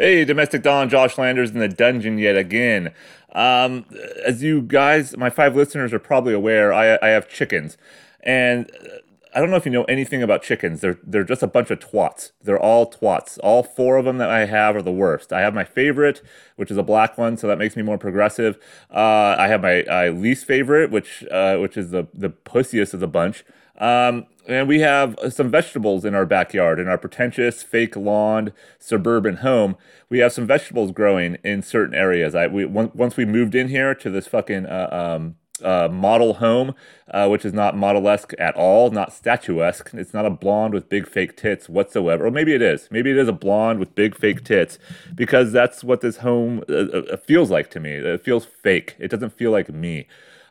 Hey, Domestic Don, Josh Landers in the dungeon yet again. Um, as you guys, my five listeners are probably aware, I, I have chickens. And uh, I don't know if you know anything about chickens. They're, they're just a bunch of twats. They're all twats. All four of them that I have are the worst. I have my favorite, which is a black one, so that makes me more progressive. Uh, I have my uh, least favorite, which, uh, which is the, the pussiest of the bunch. Um, and we have some vegetables in our backyard, in our pretentious, fake lawn suburban home. We have some vegetables growing in certain areas. I we once we moved in here to this fucking uh, um, uh, model home, uh, which is not model-esque at all, not statuesque. It's not a blonde with big fake tits whatsoever. Or maybe it is. Maybe it is a blonde with big fake tits because that's what this home uh, uh feels like to me. It feels fake. It doesn't feel like me.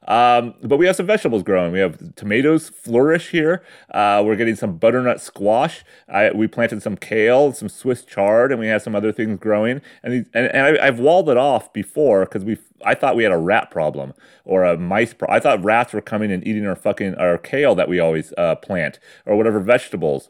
Um, but we have some vegetables growing. We have tomatoes flourish here. Uh, we're getting some butternut squash. I, we planted some kale, some Swiss chard, and we have some other things growing. And these, and, and I, have walled it off before because we I thought we had a rat problem or a mice. Pro- I thought rats were coming and eating our fucking our kale that we always uh, plant or whatever vegetables.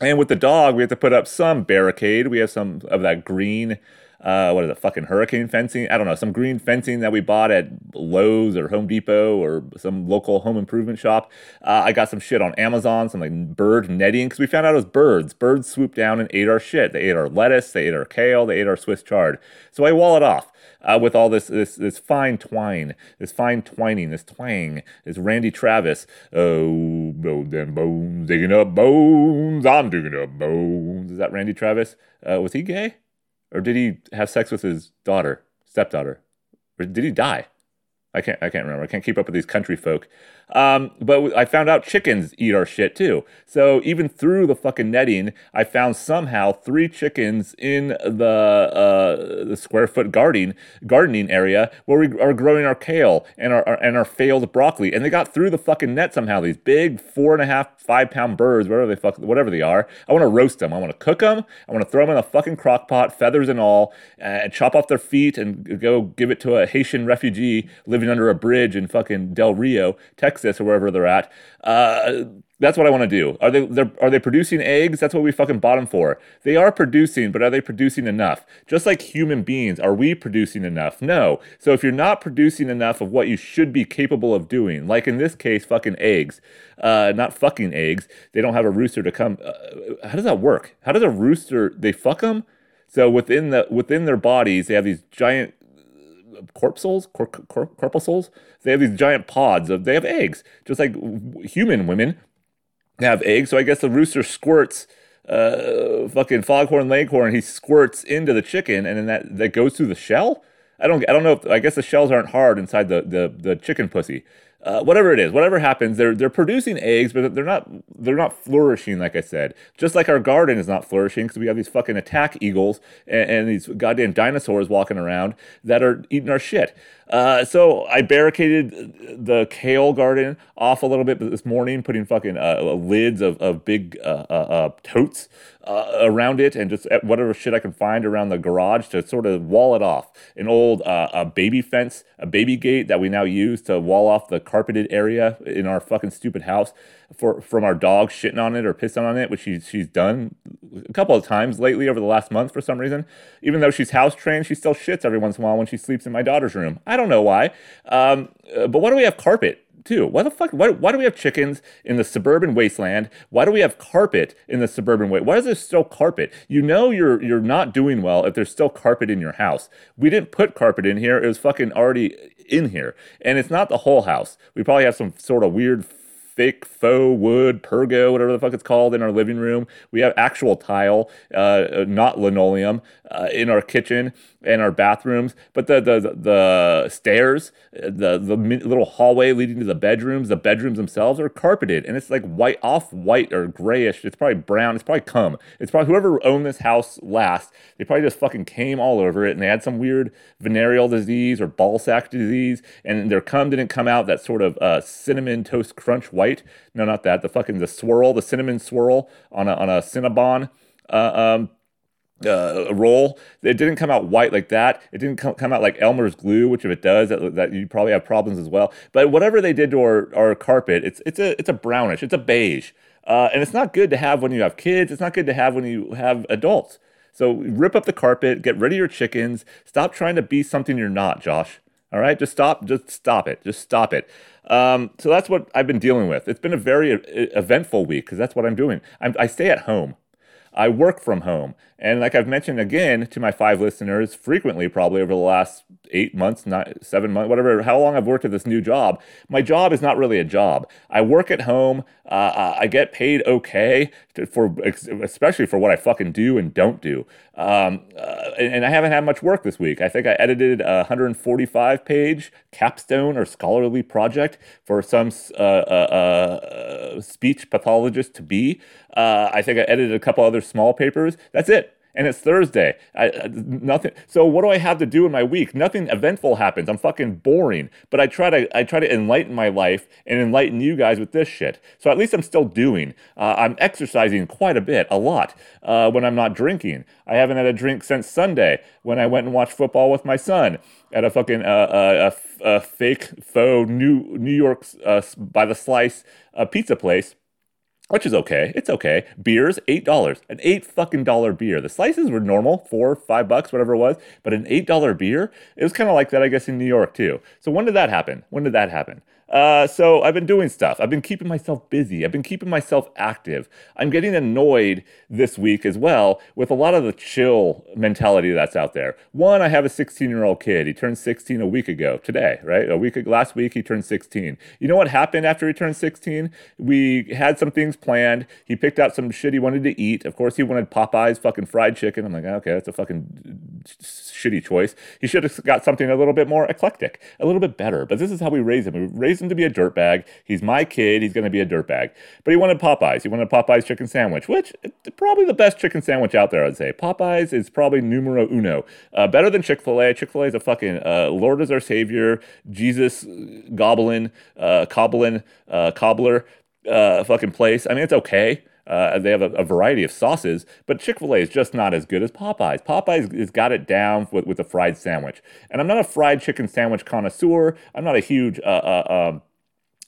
And with the dog, we have to put up some barricade. We have some of that green uh, what is it, fucking hurricane fencing? I don't know, some green fencing that we bought at Lowe's or Home Depot or some local home improvement shop. Uh, I got some shit on Amazon, some like bird netting, because we found out it was birds. Birds swooped down and ate our shit. They ate our lettuce, they ate our kale, they ate our Swiss chard. So I wall it off. Uh, with all this, this this fine twine, this fine twining, this twang, this Randy Travis. Oh, oh them bones, digging up bones. I'm digging up bones. Is that Randy Travis? Uh, was he gay? Or did he have sex with his daughter, stepdaughter? Or did he die? I can't I can't remember. I can't keep up with these country folk. Um, but I found out chickens eat our shit too. So even through the fucking netting, I found somehow three chickens in the uh, the square foot gardening gardening area where we are growing our kale and our, our, and our failed broccoli. And they got through the fucking net somehow. These big four and a half five pound birds, whatever they fuck whatever they are. I want to roast them. I want to cook them. I want to throw them in a fucking crock pot, feathers and all, and chop off their feet and go give it to a Haitian refugee living under a bridge in fucking Del Rio, Texas Texas or wherever they're at. Uh, that's what I want to do. Are they are they producing eggs? That's what we fucking bought them for. They are producing, but are they producing enough? Just like human beings, are we producing enough? No. So if you're not producing enough of what you should be capable of doing, like in this case, fucking eggs, uh, not fucking eggs. They don't have a rooster to come. Uh, how does that work? How does a rooster? They fuck them. So within the within their bodies, they have these giant corpuscles, cor- cor- corpuscles. They have these giant pods of. They have eggs, just like human women have eggs. So I guess the rooster squirts uh, fucking foghorn leghorn. He squirts into the chicken, and then that that goes through the shell. I don't I don't know. If, I guess the shells aren't hard inside the the, the chicken pussy uh, whatever it is, whatever happens, they're they're producing eggs, but they're not they're not flourishing. Like I said, just like our garden is not flourishing because we have these fucking attack eagles and, and, these goddamn dinosaurs walking around that are eating our shit. Uh, so I barricaded the kale garden off a little bit this morning, putting fucking uh, lids of of big uh, uh, uh, totes around it, and just whatever shit I can find around the garage to sort of wall it off. An old a baby fence, a baby gate that we now use to wall off the carpeted area in our fucking stupid house for from our dog shitting on it or pissing on it, which she's she's done a couple of times lately over the last month for some reason. Even though she's house trained, she still shits every once in a while when she sleeps in my daughter's room. I don't know why. Um, uh, but why do we have carpet? too. Why the fuck? Why, why do we have chickens in the suburban wasteland? Why do we have carpet in the suburban way? Why is there still carpet? You know you're you're not doing well if there's still carpet in your house. We didn't put carpet in here. It was fucking already in here. And it's not the whole house. We probably have some sort of weird fake faux wood pergo, whatever the fuck it's called, in our living room. We have actual tile, uh, not linoleum, uh, in our kitchen and our bathrooms. But the the, the stairs, the the little hallway leading to the bedrooms, the bedrooms themselves are carpeted, and it's like white, off white or grayish. It's probably brown. It's probably cum. It's probably whoever owned this house last. They probably just fucking came all over it, and they had some weird venereal disease or ball sack disease, and their cum didn't come out that sort of uh, cinnamon toast crunch white white. No, not that. The fucking the swirl, the cinnamon swirl on a on a Cinnabon. Uh, um, uh, roll. It didn't come out white like that. It didn't come, come out like Elmer's glue, which if it does, that, that you probably have problems as well. But whatever they did to our, our carpet, it's it's a it's a brownish, it's a beige, uh, and it's not good to have when you have kids. It's not good to have when you have adults. So rip up the carpet, get rid of your chickens, stop trying to be something you're not, Josh. All right, just stop, just stop it, just stop it. Um, so that's what I've been dealing with. It's been a very eventful week because that's what I'm doing. I'm, I stay at home. I work from home. And like I've mentioned again to my five listeners frequently, probably over the last eight months, not seven months, whatever, how long I've worked at this new job, my job is not really a job. I work at home. Uh, uh I get paid okay to, for, especially for what I fucking do and don't do. Um, uh, and, and, I haven't had much work this week. I think I edited a 145 page capstone or scholarly project for some uh, uh, uh, speech pathologist to be. I think I edited a couple other small papers. That's it and it's Thursday. I, nothing. So what do I have to do in my week? Nothing eventful happens. I'm fucking boring. But I try to I try to enlighten my life and enlighten you guys with this shit. So at least I'm still doing. Uh, I'm exercising quite a bit, a lot, uh, when I'm not drinking. I haven't had a drink since Sunday when I went and watched football with my son at a fucking uh, uh a, a, fake faux New New York uh, by the slice uh, pizza place which is okay. It's okay. Beers, eight dollars, an eight fucking dollar beer. The slices were normal, four, five bucks, whatever it was, but an eight dollar beer, it was kind of like that, I guess, in New York too. So when did that happen? When did that happen? Uh, so I've been doing stuff. I've been keeping myself busy. I've been keeping myself active. I'm getting annoyed this week as well with a lot of the chill mentality that's out there. One, I have a 16 year old kid. He turned 16 a week ago today, right? A week last week he turned 16. You know what happened after he turned 16? We had some things planned. He picked out some shit he wanted to eat. Of course, he wanted Popeyes fucking fried chicken. I'm like, okay, that's a fucking shitty choice. He should have got something a little bit more eclectic, a little bit better. But this is how we raise him. We raise him to be a dirtbag. He's my kid. He's going to be a dirtbag. But he wanted Popeyes. He wanted Popeyes chicken sandwich, which probably the best chicken sandwich out there, I'd say. Popeyes is probably numero uno. Uh, better than Chick fil A. Chick fil A is a fucking uh, Lord is our Savior, Jesus goblin, uh, uh, cobbler uh, fucking place. I mean, it's okay. Uh, they have a, a, variety of sauces, but Chick fil A is just not as good as Popeyes. Popeyes has got it down with, with a fried sandwich. And I'm not a fried chicken sandwich connoisseur. I'm not a huge. Uh, uh, um,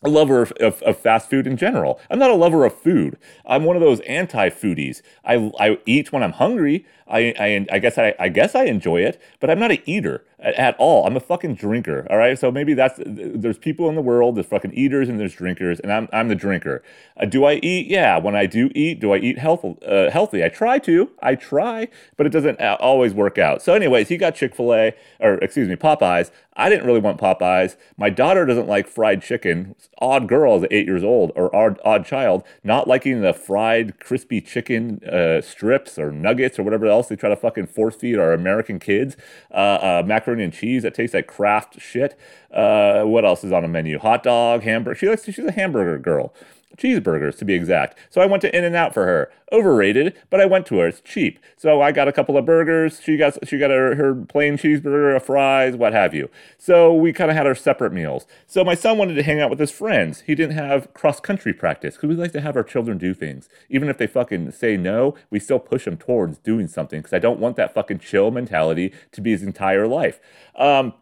a lover of, of, of, fast food in general. I'm not a lover of food. I'm one of those anti-foodies. I, I eat when I'm hungry. I, I, I guess I, I guess I enjoy it, but I'm not an eater at, all. I'm a fucking drinker. All right. So maybe that's there's people in the world, there's fucking eaters and there's drinkers, and I'm I'm the drinker. Uh, do I eat? Yeah. When I do eat, do I eat health, uh, healthy? I try to. I try, but it doesn't uh, always work out. So, anyways, he got Chick Fil A or excuse me Popeyes. I didn't really want Popeyes. My daughter doesn't like fried chicken. Odd girl is eight years old or odd, odd child, not liking the fried crispy chicken uh, strips or nuggets or whatever else they try to fucking force feed our American kids. Uh, uh, macaroni and cheese that tastes like Kraft shit. Uh, what else is on a menu? Hot dog, hamburger. She likes. She's a hamburger girl cheeseburgers to be exact. So I went to In-N-Out for her. Overrated, but I went to her. It's cheap. So I got a couple of burgers. She got she got her, her plain cheeseburger, a fries, what have you. So we kind of had our separate meals. So my son wanted to hang out with his friends. He didn't have cross country practice because we like to have our children do things. Even if they fucking say no, we still push them towards doing something because I don't want that fucking chill mentality to be his entire life. Um,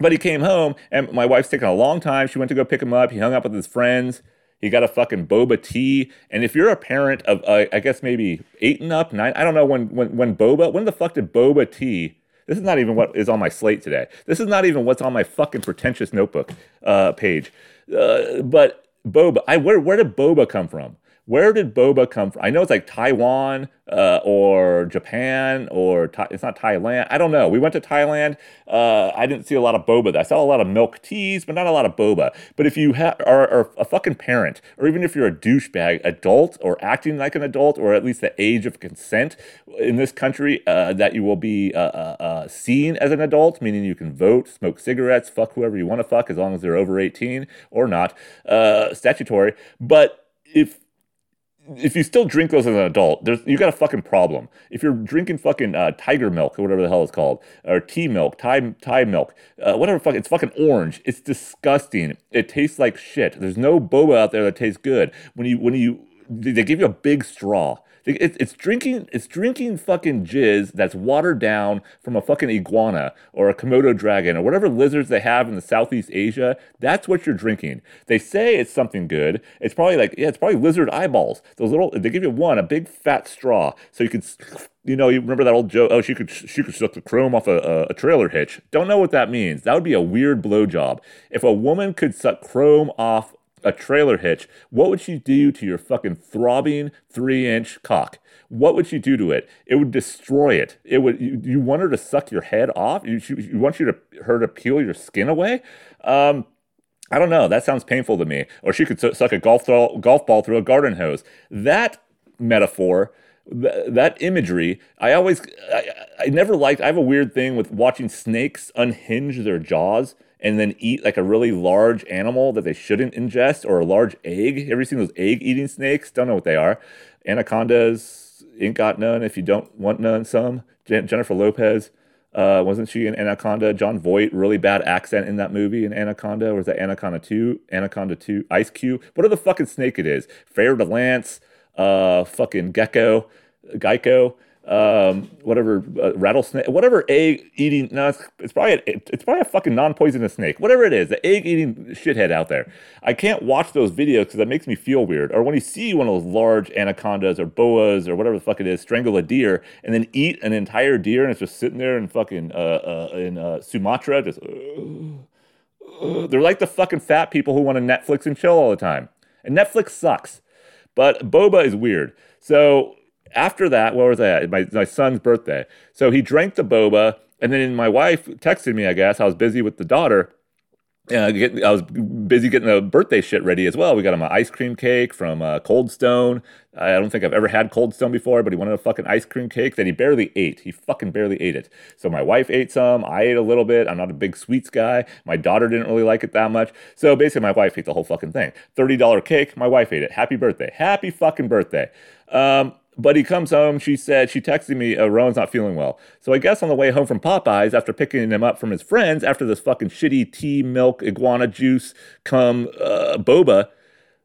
but he came home, and my wife's taking a long time. She went to go pick him up. He hung out with his friends. He got a fucking boba tea. And if you're a parent of, uh, I guess maybe eight and up, nine, I don't know when, when, when boba, when the fuck did boba tea? This is not even what is on my slate today. This is not even what's on my fucking pretentious notebook uh, page. Uh, but boba, I where where did boba come from? Where did boba come from? I know it's like Taiwan uh, or Japan or it's not Thailand. I don't know. We went to Thailand. Uh, I didn't see a lot of boba. I saw a lot of milk teas, but not a lot of boba. But if you ha- are, are, a fucking parent, or even if you're a douchebag adult or acting like an adult, or at least the age of consent in this country uh, that you will be uh, uh, uh, seen as an adult, meaning you can vote, smoke cigarettes, fuck whoever you want to fuck as long as they're over 18 or not, statutory. But if if you still drink those as an adult, there's you got a fucking problem. If you're drinking fucking uh, tiger milk or whatever the hell it's called, or tea milk, Thai Thai milk, uh, whatever fuck, it's fucking orange. It's disgusting. It tastes like shit. There's no boba out there that tastes good. When you when you they give you a big straw it's, it's drinking it's drinking fucking jizz that's watered down from a fucking iguana or a Komodo dragon or whatever lizards they have in the Southeast Asia. That's what you're drinking. They say it's something good. It's probably like yeah, it's probably lizard eyeballs. Those little they give you one a big fat straw so you can you know, you remember that old joke? Oh, she could she could suck the chrome off a, a, trailer hitch. Don't know what that means. That would be a weird blowjob. If a woman could suck chrome off a trailer hitch, what would she do to your fucking throbbing three inch cock? What would she do to it? It would destroy it. It would. You, you want her to suck your head off? You, you want you to her to peel your skin away? Um, I don't know. That sounds painful to me. Or she could suck a golf golf ball through a garden hose. That metaphor, that imagery, I always, I, I never liked. I have a weird thing with watching snakes unhinge their jaws and then eat like a really large animal that they shouldn't ingest or a large egg. Have Ever seen those egg eating snakes? Don't know what they are. Anacondas ain't got none. If you don't want none, some. Jennifer Lopez uh, wasn't she in Anaconda? Jon Voight, really bad accent in that movie in Anaconda. Or was that Anaconda 2? Anaconda 2? Ice Cube? Whatever the fucking snake it is. Fer de Lance, uh, fucking Gecko, Geico um, whatever uh, rattlesnake, whatever egg eating. No, it's, it's probably a, it's probably a fucking non poisonous snake. Whatever it is, the egg eating shithead out there. I can't watch those videos because that makes me feel weird. Or when you see one of those large anacondas or boas or whatever the fuck it is strangle a deer and then eat an entire deer and it's just sitting there in fucking uh, uh, in uh, Sumatra, just. they're like the fucking fat people who want to Netflix and chill all the time. And Netflix sucks. But boba is weird. So after that, what was that? My, my son's birthday. So he drank the boba, and then my wife texted me, I guess. I was busy with the daughter. Uh, get, I was busy getting the birthday shit ready as well. We got him an ice cream cake from uh, Cold Stone. I don't think I've ever had Cold Stone before, but he wanted a fucking ice cream cake that he barely ate. He fucking barely ate it. So my wife ate some. I ate a little bit. I'm not a big sweets guy. My daughter didn't really like it that much. So basically, my wife ate the whole fucking thing. $30 cake. My wife ate it. Happy birthday. Happy fucking birthday. Um, but he comes home. She said, she texted me, Rowan's not feeling well. So I guess on the way home from Popeyes, after picking him up from his friends, after this fucking shitty tea, milk, iguana juice, cum, uh, boba,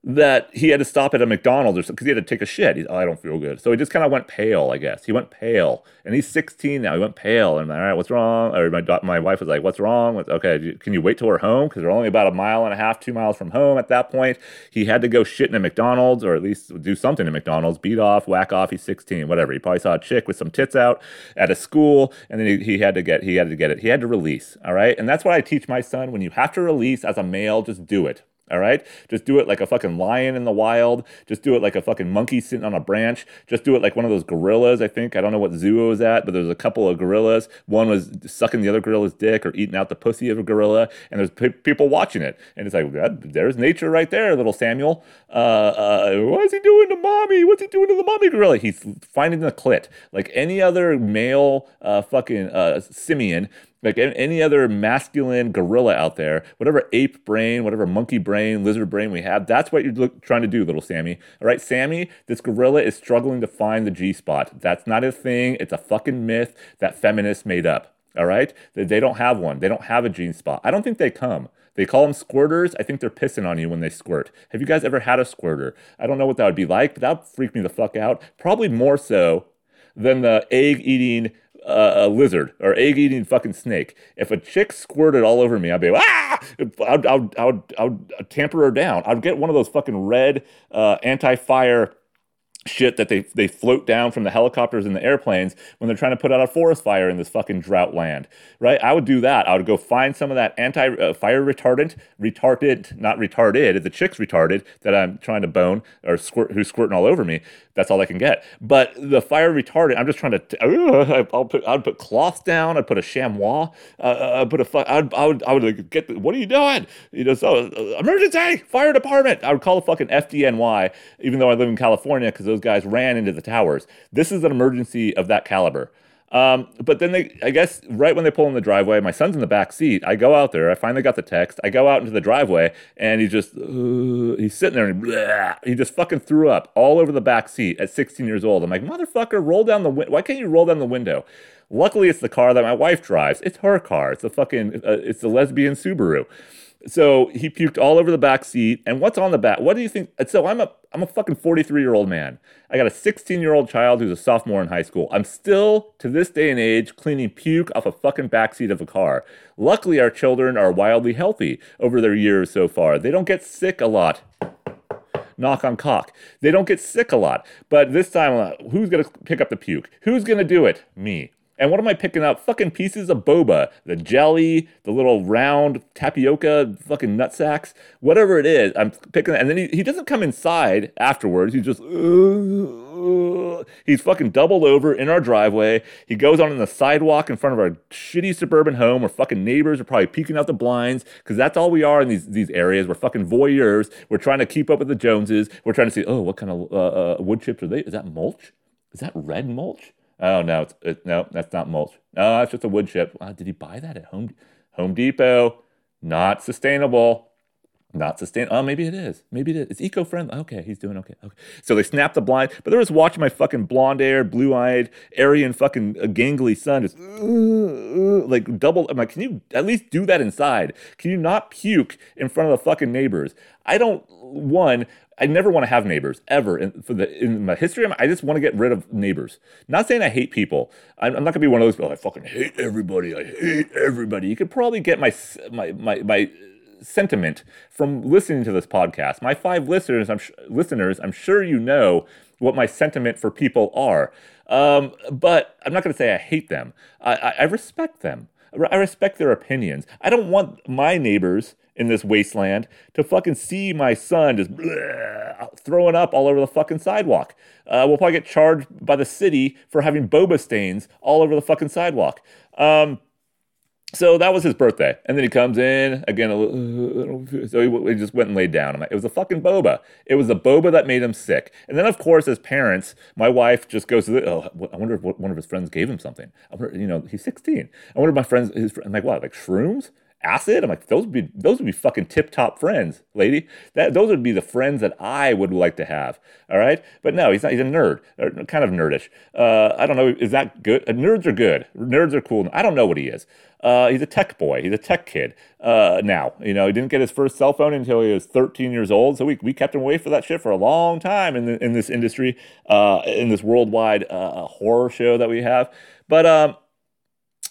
that he had to stop at a McDonald's or because he had to take a shit. Oh, I don't feel good. So he just kind of went pale, I guess. He went pale. And he's 16 now. He went pale. And I'm like, all right, what's wrong? Or my, my wife was like, what's wrong? okay, can you wait till we're home? Because we're only about a mile and a half, two miles from home at that point. He had to go shit in a McDonald's or at least do something in McDonald's, beat off, whack off. He's 16, whatever. He probably saw a chick with some tits out at a school. And then he, he had to get, he had to get it. He had to release. All right. And that's what I teach my son. When you have to release as a male, just do it. All right. Just do it like a fucking lion in the wild. Just do it like a fucking monkey sitting on a branch. Just do it like one of those gorillas, I think. I don't know what zoo it was at, but there's a couple of gorillas. One was sucking the other gorilla's dick or eating out the pussy of a gorilla, and there's p- people watching it. And it's like, there's nature right there, little Samuel. Uh, uh, what is he doing to mommy? What's he doing to the mommy gorilla? He's finding the clit. Like any other male uh, fucking uh, simian like any other masculine gorilla out there, whatever ape brain, whatever monkey brain, lizard brain we have, that's what you're look, trying to do, little Sammy. All right, Sammy, this gorilla is struggling to find the G spot. That's not a thing. It's a fucking myth that feminists made up. All right, they don't have one. They don't have a G spot. I don't think they come. They call them squirters. I think they're pissing on you when they squirt. Have you guys ever had a squirter? I don't know what that would be like, but that would freak me the fuck out. Probably more so than the egg eating a lizard or egg eating fucking snake. If a chick squirted all over me, I'd be like, ah! I'd, I'd, I'd, I'd, tamper her down. I'd get one of those fucking red uh, anti fire shit that they they float down from the helicopters and the airplanes when they're trying to put out a forest fire in this fucking drought land, right? I would do that. I would go find some of that anti uh, fire retardant, retarded, not retarded. The chick's retarded that I'm trying to bone or squirt, who's squirting all over me. That's all I can get. But the fire retardant, I'm just trying to. Uh, I'll put. I'd put cloth down. I'd put a chamois. Uh, I'd put a. I'd, I would. I would like, get. The, what are you doing? You know. So uh, emergency fire department. I would call the fucking FDNY, even though I live in California, because those guys ran into the towers. This is an emergency of that caliber. Um, but then they, I guess, right when they pull in the driveway, my son's in the back seat. I go out there. I finally got the text. I go out into the driveway, and he just, uh, he's sitting there, and blah, he just fucking threw up all over the back seat at 16 years old. I'm like, motherfucker, roll down the window. Why can't you roll down the window? Luckily, it's the car that my wife drives. It's her car. It's a fucking, uh, it's the lesbian Subaru. So he puked all over the back seat. And what's on the back? What do you think? So I'm a I'm a fucking 43 year old man. I got a 16 year old child who's a sophomore in high school. I'm still to this day and age cleaning puke off a fucking backseat of a car. Luckily, our children are wildly healthy over their years so far. They don't get sick a lot. knock on cock. They don't get sick a lot. But this time, uh, who's to pick up the puke? Who's to do it? Me. And what am I picking up? Fucking pieces of boba, the jelly, the little round tapioca, fucking nut sacks, whatever it is. I'm picking, and then he, he doesn't come inside afterwards. He's just, he's fucking doubled over in our driveway. He goes on in the sidewalk in front of our shitty suburban home where fucking neighbors are probably peeking out the blinds because that's all we are in these these areas. We're fucking voyeurs. We're trying to keep up with the Joneses. We're trying to see, oh, what kind of uh, uh, wood chips are they? Is that mulch? Is that red mulch? Oh no, it's, it, no, that's not mulch. No, that's just a wood chip. Wow, did he buy that at Home Home Depot? Not sustainable. Not sustain. Oh, maybe it is. Maybe it is. It's eco-friendly. Okay, he's doing okay. Okay. So they snapped the blind, but they're just watching my fucking blonde-haired, blue-eyed, Aryan, fucking uh, gangly son just uh, uh, like double. I'm like, can you at least do that inside? Can you not puke in front of the fucking neighbors? I don't. One, I never want to have neighbors ever. In, for the in my history, I just want to get rid of neighbors. Not saying I hate people. I'm, I'm not gonna be one of those. people. I fucking hate everybody. I hate everybody. You could probably get my my my my sentiment from listening to this podcast. My five listeners, I'm sh- listeners, I'm sure you know what my sentiment for people are. Um, but I'm not going to say I hate them. I, I, I respect them. I respect their opinions. I don't want my neighbors in this wasteland to fucking see my son just bleh, throwing up all over the fucking sidewalk. Uh, we'll probably get charged by the city for having boba stains all over the fucking sidewalk. Um, so that was his birthday, and then he comes in again. So he, he, just went and laid down. Like, it was a fucking boba. It was the boba that made him sick. And then, of course, as parents, my wife just goes to the. Oh, I wonder if one of his friends gave him something. Wonder, you know, he's 16. I wonder if my friends. His, I'm like, what? Like shrooms? Acid. I'm like, those would be those would be fucking tip top friends, lady. That those would be the friends that I would like to have. All right, but no, he's not. He's a nerd, kind of nerdish. Uh, I don't know. Is that good? Uh, nerds are good. Nerds are cool. I don't know what he is. Uh, he's a tech boy. He's a tech kid. Uh, now, you know, he didn't get his first cell phone until he was 13 years old. So we, we kept him away for that shit for a long time in the, in this industry, uh, in this worldwide uh, horror show that we have. But um,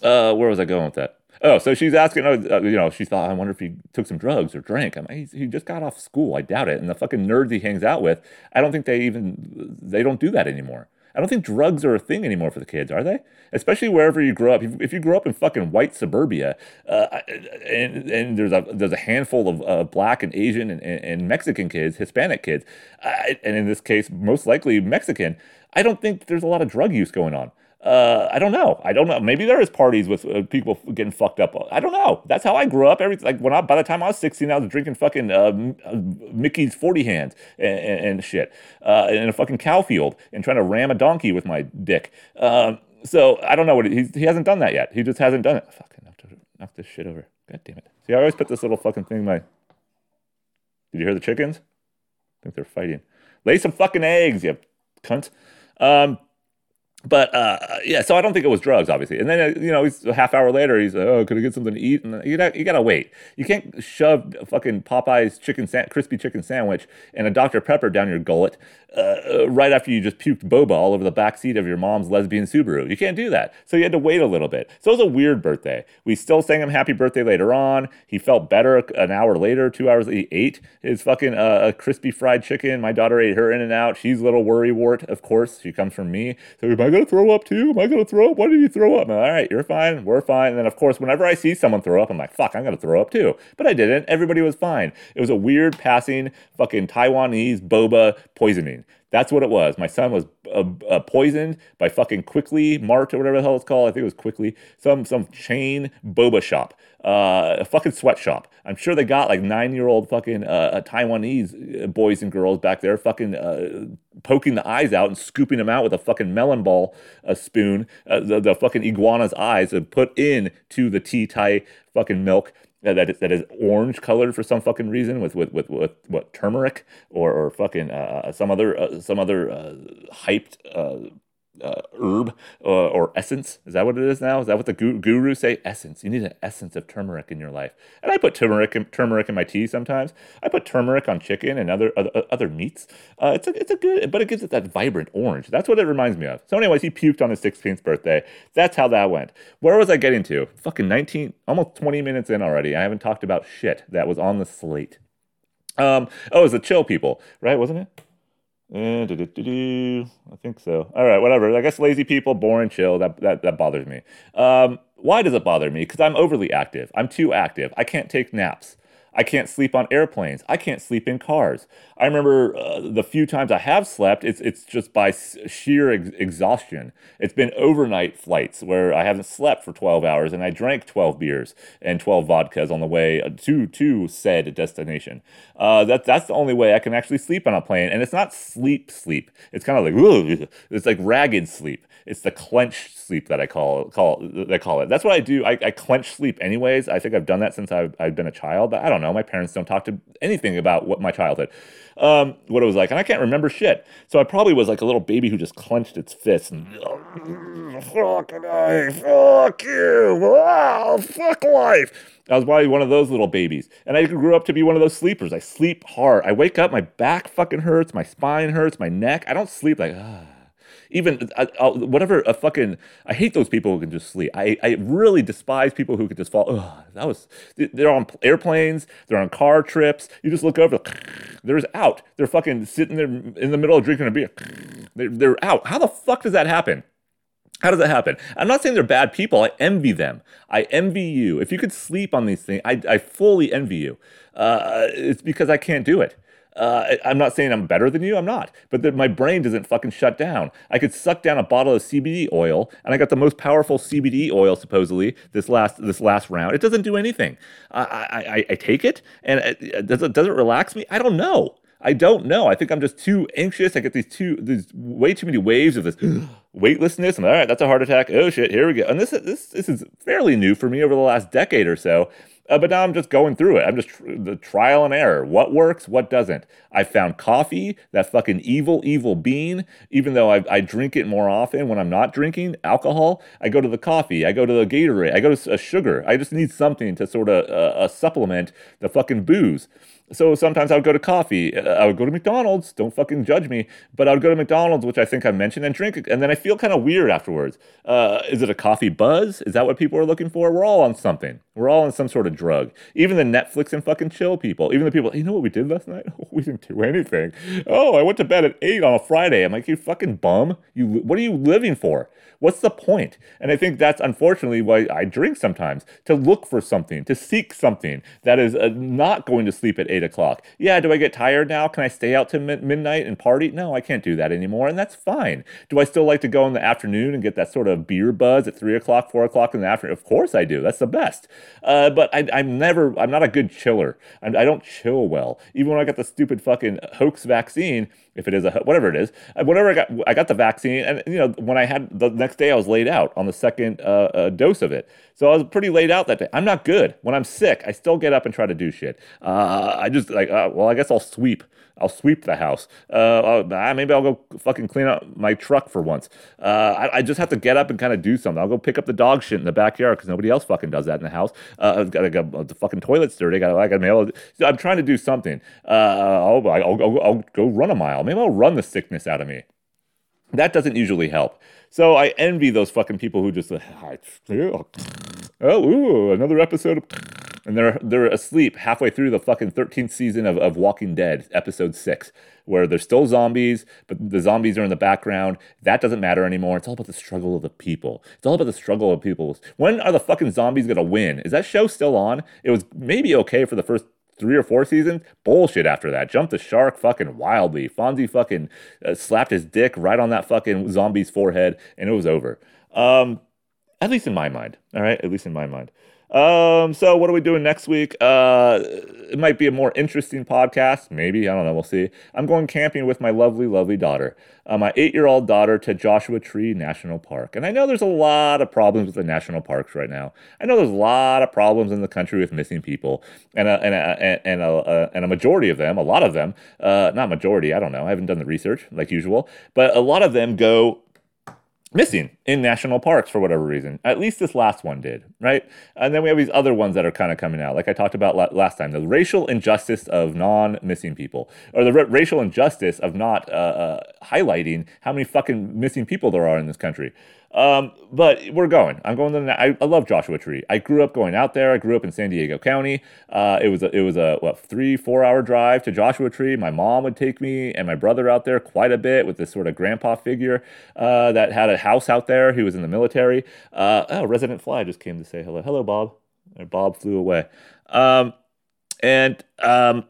where was I going with that? Oh, so she's asking, oh, uh, you know, she thought, I wonder if he took some drugs or drank. I'm like, he just got off school. I doubt it. And the fucking nerds he hangs out with, I don't think they even, they don't do that anymore. I don't think drugs are a thing anymore for the kids, are they? Especially wherever you grow up. If, if you grow up in fucking white suburbia, uh, and, and there's a there's a handful of uh, black and Asian and, and, Mexican kids, Hispanic kids, and in this case, most likely Mexican. I don't think there's a lot of drug use going on. Uh, I don't know. I don't know. Maybe there is parties with uh, people getting fucked up. I don't know. That's how I grew up. Every like when I by the time I was sixteen, I was drinking fucking uh, uh Mickey's forty hands and, and, and shit uh, in a fucking cow field and trying to ram a donkey with my dick. Um, so I don't know what he, he hasn't done that yet. He just hasn't done it. Fucking knock, knock this shit over. God damn it. See, I always put this little fucking thing in my. Did you hear the chickens? I think they're fighting. Lay some fucking eggs, you cunt. Um, but uh, yeah, so I don't think it was drugs, obviously. And then uh, you know, he's a half hour later, he's like, oh, could I get something to eat? And you gotta, you gotta wait. You can't shove a fucking Popeye's chicken sa- crispy chicken sandwich and a Dr Pepper down your gullet uh, right after you just puked boba all over the back seat of your mom's lesbian Subaru. You can't do that. So you had to wait a little bit. So it was a weird birthday. We still sang him happy birthday later on. He felt better an hour later, two hours. He ate his fucking uh, crispy fried chicken. My daughter ate her in and out. She's a little worry wart, of course. She comes from me. So am I gonna throw up too? Am I gonna throw up? Why did you throw up? All right, you're fine. We're fine. And then of course, whenever I see someone throw up, I'm like, fuck, I'm gonna throw up too. But I didn't. Everybody was fine. It was a weird passing fucking Taiwanese boba poisoning. That's what it was. My son was uh, uh, poisoned by fucking Quickly Mart or whatever the hell it's called. I think it was Quickly. Some some chain boba shop, uh, a fucking sweatshop. I'm sure they got like nine year old fucking uh, Taiwanese uh, boys and girls back there, fucking uh, poking the eyes out and scooping them out with a fucking melon ball a spoon, the, the fucking iguana's eyes, and put in to the tea Thai fucking milk that is, that is orange colored for some fucking reason with with with, with what turmeric or or fucking uh, some other uh, some other uh, hyped uh, uh, herb uh, or essence. Is that what it is now? Is that what the gu- gurus say? Essence. You need an essence of turmeric in your life. And I put turmeric in, turmeric in my tea sometimes. I put turmeric on chicken and other other, other meats. Uh, it's a it's a good, but it gives it that vibrant orange. That's what it reminds me of. So, anyways, he puked on his 16th birthday. That's how that went. Where was I getting to? Fucking 19, almost 20 minutes in already. I haven't talked about shit that was on the slate. Um, oh, it was the chill people, right? Wasn't it? Do-do-do-do. I think so. All right, whatever. I guess lazy people, boring, chill. That that that bothers me. Um, why does it bother me? Because I'm overly active. I'm too active. I can't take naps. I can't sleep on airplanes. I can't sleep in cars. I remember uh, the few times I have slept, it's, it's just by sheer ex- exhaustion. It's been overnight flights where I haven't slept for 12 hours and I drank 12 beers and 12 vodkas on the way to, to said destination. Uh, that, that's the only way I can actually sleep on a plane. And it's not sleep sleep. It's kind of like, it's like ragged sleep. It's the clenched sleep that I call call they call it. That's what I do. I, I clench sleep anyways. I think I've done that since I've, I've been a child. I don't know. My parents don't talk to anything about what my childhood, um, what it was like, and I can't remember shit. So I probably was like a little baby who just clenched its fists and fuck life, fuck you, wow, fuck life. I was probably one of those little babies. And I grew up to be one of those sleepers. I sleep hard. I wake up, my back fucking hurts, my spine hurts, my neck. I don't sleep like, even uh, whatever a fucking I hate those people who can just sleep. I, I really despise people who could just fall. That was they're on airplanes, they're on car trips. You just look over, they're out. They're fucking sitting there in the middle of drinking a beer. They're, they're out. How the fuck does that happen? How does that happen? I'm not saying they're bad people. I envy them. I envy you. If you could sleep on these things, I, I fully envy you. Uh, it's because I can't do it. Uh, I'm not saying I'm better than you. I'm not. But my brain doesn't fucking shut down. I could suck down a bottle of CBD oil, and I got the most powerful CBD oil supposedly this last this last round. It doesn't do anything. I I, I take it, and it, does it does it relax me? I don't know. I don't know. I think I'm just too anxious. I get these two, these way too many waves of this weightlessness. And all right, that's a heart attack. Oh shit, here we go. And this, this, this is fairly new for me over the last decade or so. Uh, but now I'm just going through it. I'm just tr- the trial and error. What works? What doesn't? I found coffee, that fucking evil, evil bean. Even though I, I drink it more often when I'm not drinking alcohol, I go to the coffee. I go to the Gatorade. I go to a sugar. I just need something to sort of uh, uh, supplement the fucking booze. So sometimes I would go to coffee. Uh, I would go to McDonald's. Don't fucking judge me. But I would go to McDonald's, which I think I mentioned, and drink. And then I feel kind of weird afterwards. Uh, is it a coffee buzz? Is that what people are looking for? We're all on something. We're all on some sort of drug. Even the Netflix and fucking chill people. Even the people, you know what we did last night? we didn't do anything. Oh, I went to bed at 8 on a Friday. I'm like, you fucking bum. You, what are you living for? What's the point? And I think that's unfortunately why I drink sometimes to look for something, to seek something that is uh, not going to sleep at eight o'clock. Yeah, do I get tired now? Can I stay out to mi- midnight and party? No, I can't do that anymore, and that's fine. Do I still like to go in the afternoon and get that sort of beer buzz at three o'clock, four o'clock in the afternoon? Of course I do. That's the best. Uh, but I, am never, I'm not a good chiller. I'm, I do not chill well. Even when I got the stupid fucking hoax vaccine, if it is a whatever it is, uh, whatever I got, I got the vaccine, and you know when I had the next day, I was laid out on the second uh, uh, dose of it, so I was pretty laid out that day. I'm not good when I'm sick. I still get up and try to do shit. Uh, I just like, uh, well, I guess I'll sweep. I'll sweep the house. Uh, ah, maybe I'll go fucking clean out my truck for once. I, I, just have to get up and kind of do something. I'll go pick up the dog shit in the backyard because nobody else fucking does that in the house. I've got to get the fucking toilet's dirty. I got to mail. I'm trying to do something. I'll, I'll, I'll, I'll go run a mile. Maybe I'll run the sickness out of me. That doesn't usually help. So I envy those fucking people who just, oh, ooh, another episode of, and they're they're asleep halfway through the fucking 13th season of, of Walking Dead, episode six, where there's still zombies, but the zombies are in the background. That doesn't matter anymore. It's all about the struggle of the people. It's all about the struggle of people. When are the fucking zombies gonna win? Is that show still on? It was maybe okay for the first three or four seasons. Bullshit after that. Jumped the shark fucking wildly. Fonzie fucking uh, slapped his dick right on that fucking zombie's forehead, and it was over. Um, at least in my mind. All right, at least in my mind. Um, so what are we doing next week? Uh, it might be a more interesting podcast. Maybe I don't know. We'll see. I'm going camping with my lovely, lovely daughter, uh, my eight-year-old daughter, to Joshua Tree National Park. And I know there's a lot of problems with the national parks right now. I know there's a lot of problems in the country with missing people, and a, and a, and a, and a majority of them, a lot of them, uh, not majority. I don't know. I haven't done the research like usual, but a lot of them go missing in national parks for whatever reason. At least this last one did, right? And then we have these other ones that are kind of coming out, like I talked about last time the racial injustice of non missing people, or the r- racial injustice of not uh, uh, highlighting how many fucking missing people there are in this country. Um, but we're going. I'm going to. The, I, I love Joshua Tree. I grew up going out there. I grew up in San Diego County. Uh, it was a, it was a what three four hour drive to Joshua Tree. My mom would take me and my brother out there quite a bit with this sort of grandpa figure uh, that had a house out there. He was in the military. Uh, oh, Resident Fly just came to say hello. Hello, Bob. And Bob flew away. Um, and um,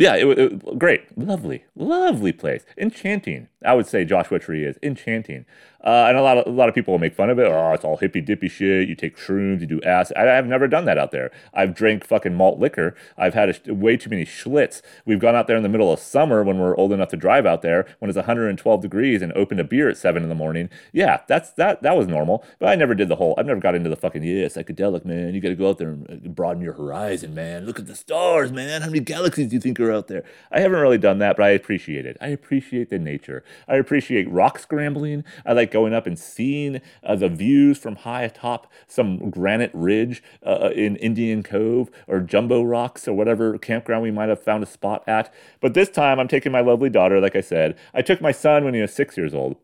yeah, it, was great, lovely, lovely place, enchanting. I would say Joshua Tree is enchanting. Uh, and a lot of a lot of people will make fun of it. Oh, it's all hippy dippy shit. You take shrooms, you do acid. I, have never done that out there. I've drank fucking malt liquor. I've had a, way too many schlitz. We've gone out there in the middle of summer when we're old enough to drive out there when it's 112 degrees and opened a beer at seven in the morning. Yeah, that's that that was normal. But I never did the whole. I've never got into the fucking yeah psychedelic man. You got to go out there and uh, broaden your horizon, man. Look at the stars, man. How many galaxies do you think are out there? I haven't really done that, but I appreciate it. I appreciate the nature. I appreciate rock scrambling. I like going up and seeing uh, the views from high atop some granite ridge uh, in Indian Cove or Jumbo Rocks or whatever campground we might have found a spot at. But this time I'm taking my lovely daughter, like I said. I took my son when he was six years old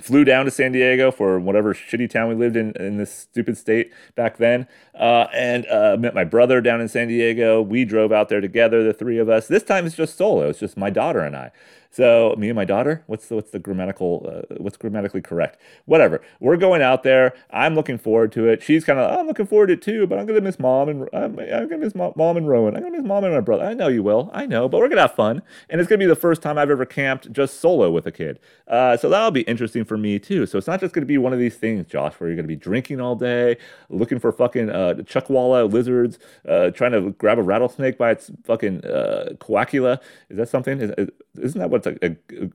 flew down to San Diego for whatever shitty town we lived in in this stupid state back then, uh, and uh, met my brother down in San Diego. We drove out there together, the three of us. This time it's just solo. It's just my daughter and I. So me and my daughter, what's the, what's the grammatical, uh, what's grammatically correct? Whatever. We're going out there. I'm looking forward to it. She's kind of, oh, I'm looking forward to it too, but I'm gonna miss mom and I'm, I'm gonna miss mom, mom and Rowan. I'm gonna miss mom and my brother. I know you will. I know, but we're gonna have fun, and it's gonna be the first time I've ever camped just solo with a kid. Uh, so that'll be interesting for me too. So it's not just gonna be one of these things, Josh, where you're gonna be drinking all day, looking for fucking uh, chuckwalla lizards, uh, trying to grab a rattlesnake by its fucking uh, coacula. Is that something? Is, isn't that what a, a, a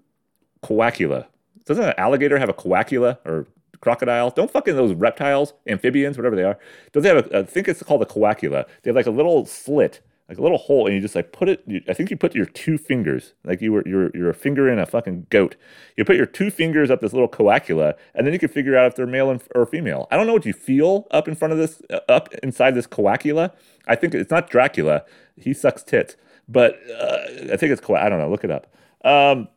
coacula? Doesn't an alligator have a coacula or crocodile? Don't fucking those reptiles, amphibians, whatever they are. Don't they have a, I think it's called a coacula. They have like a little slit, like a little hole, and you just like put it. You, I think you put your two fingers, like you were you're you're a finger in a fucking goat. You put your two fingers up this little coacula, and then you can figure out if they're male or female. I don't know what you feel up in front of this, uh, up inside this coacula. I think it's not Dracula. He sucks tits, but uh, I think it's. Co- I don't know. Look it up. Um,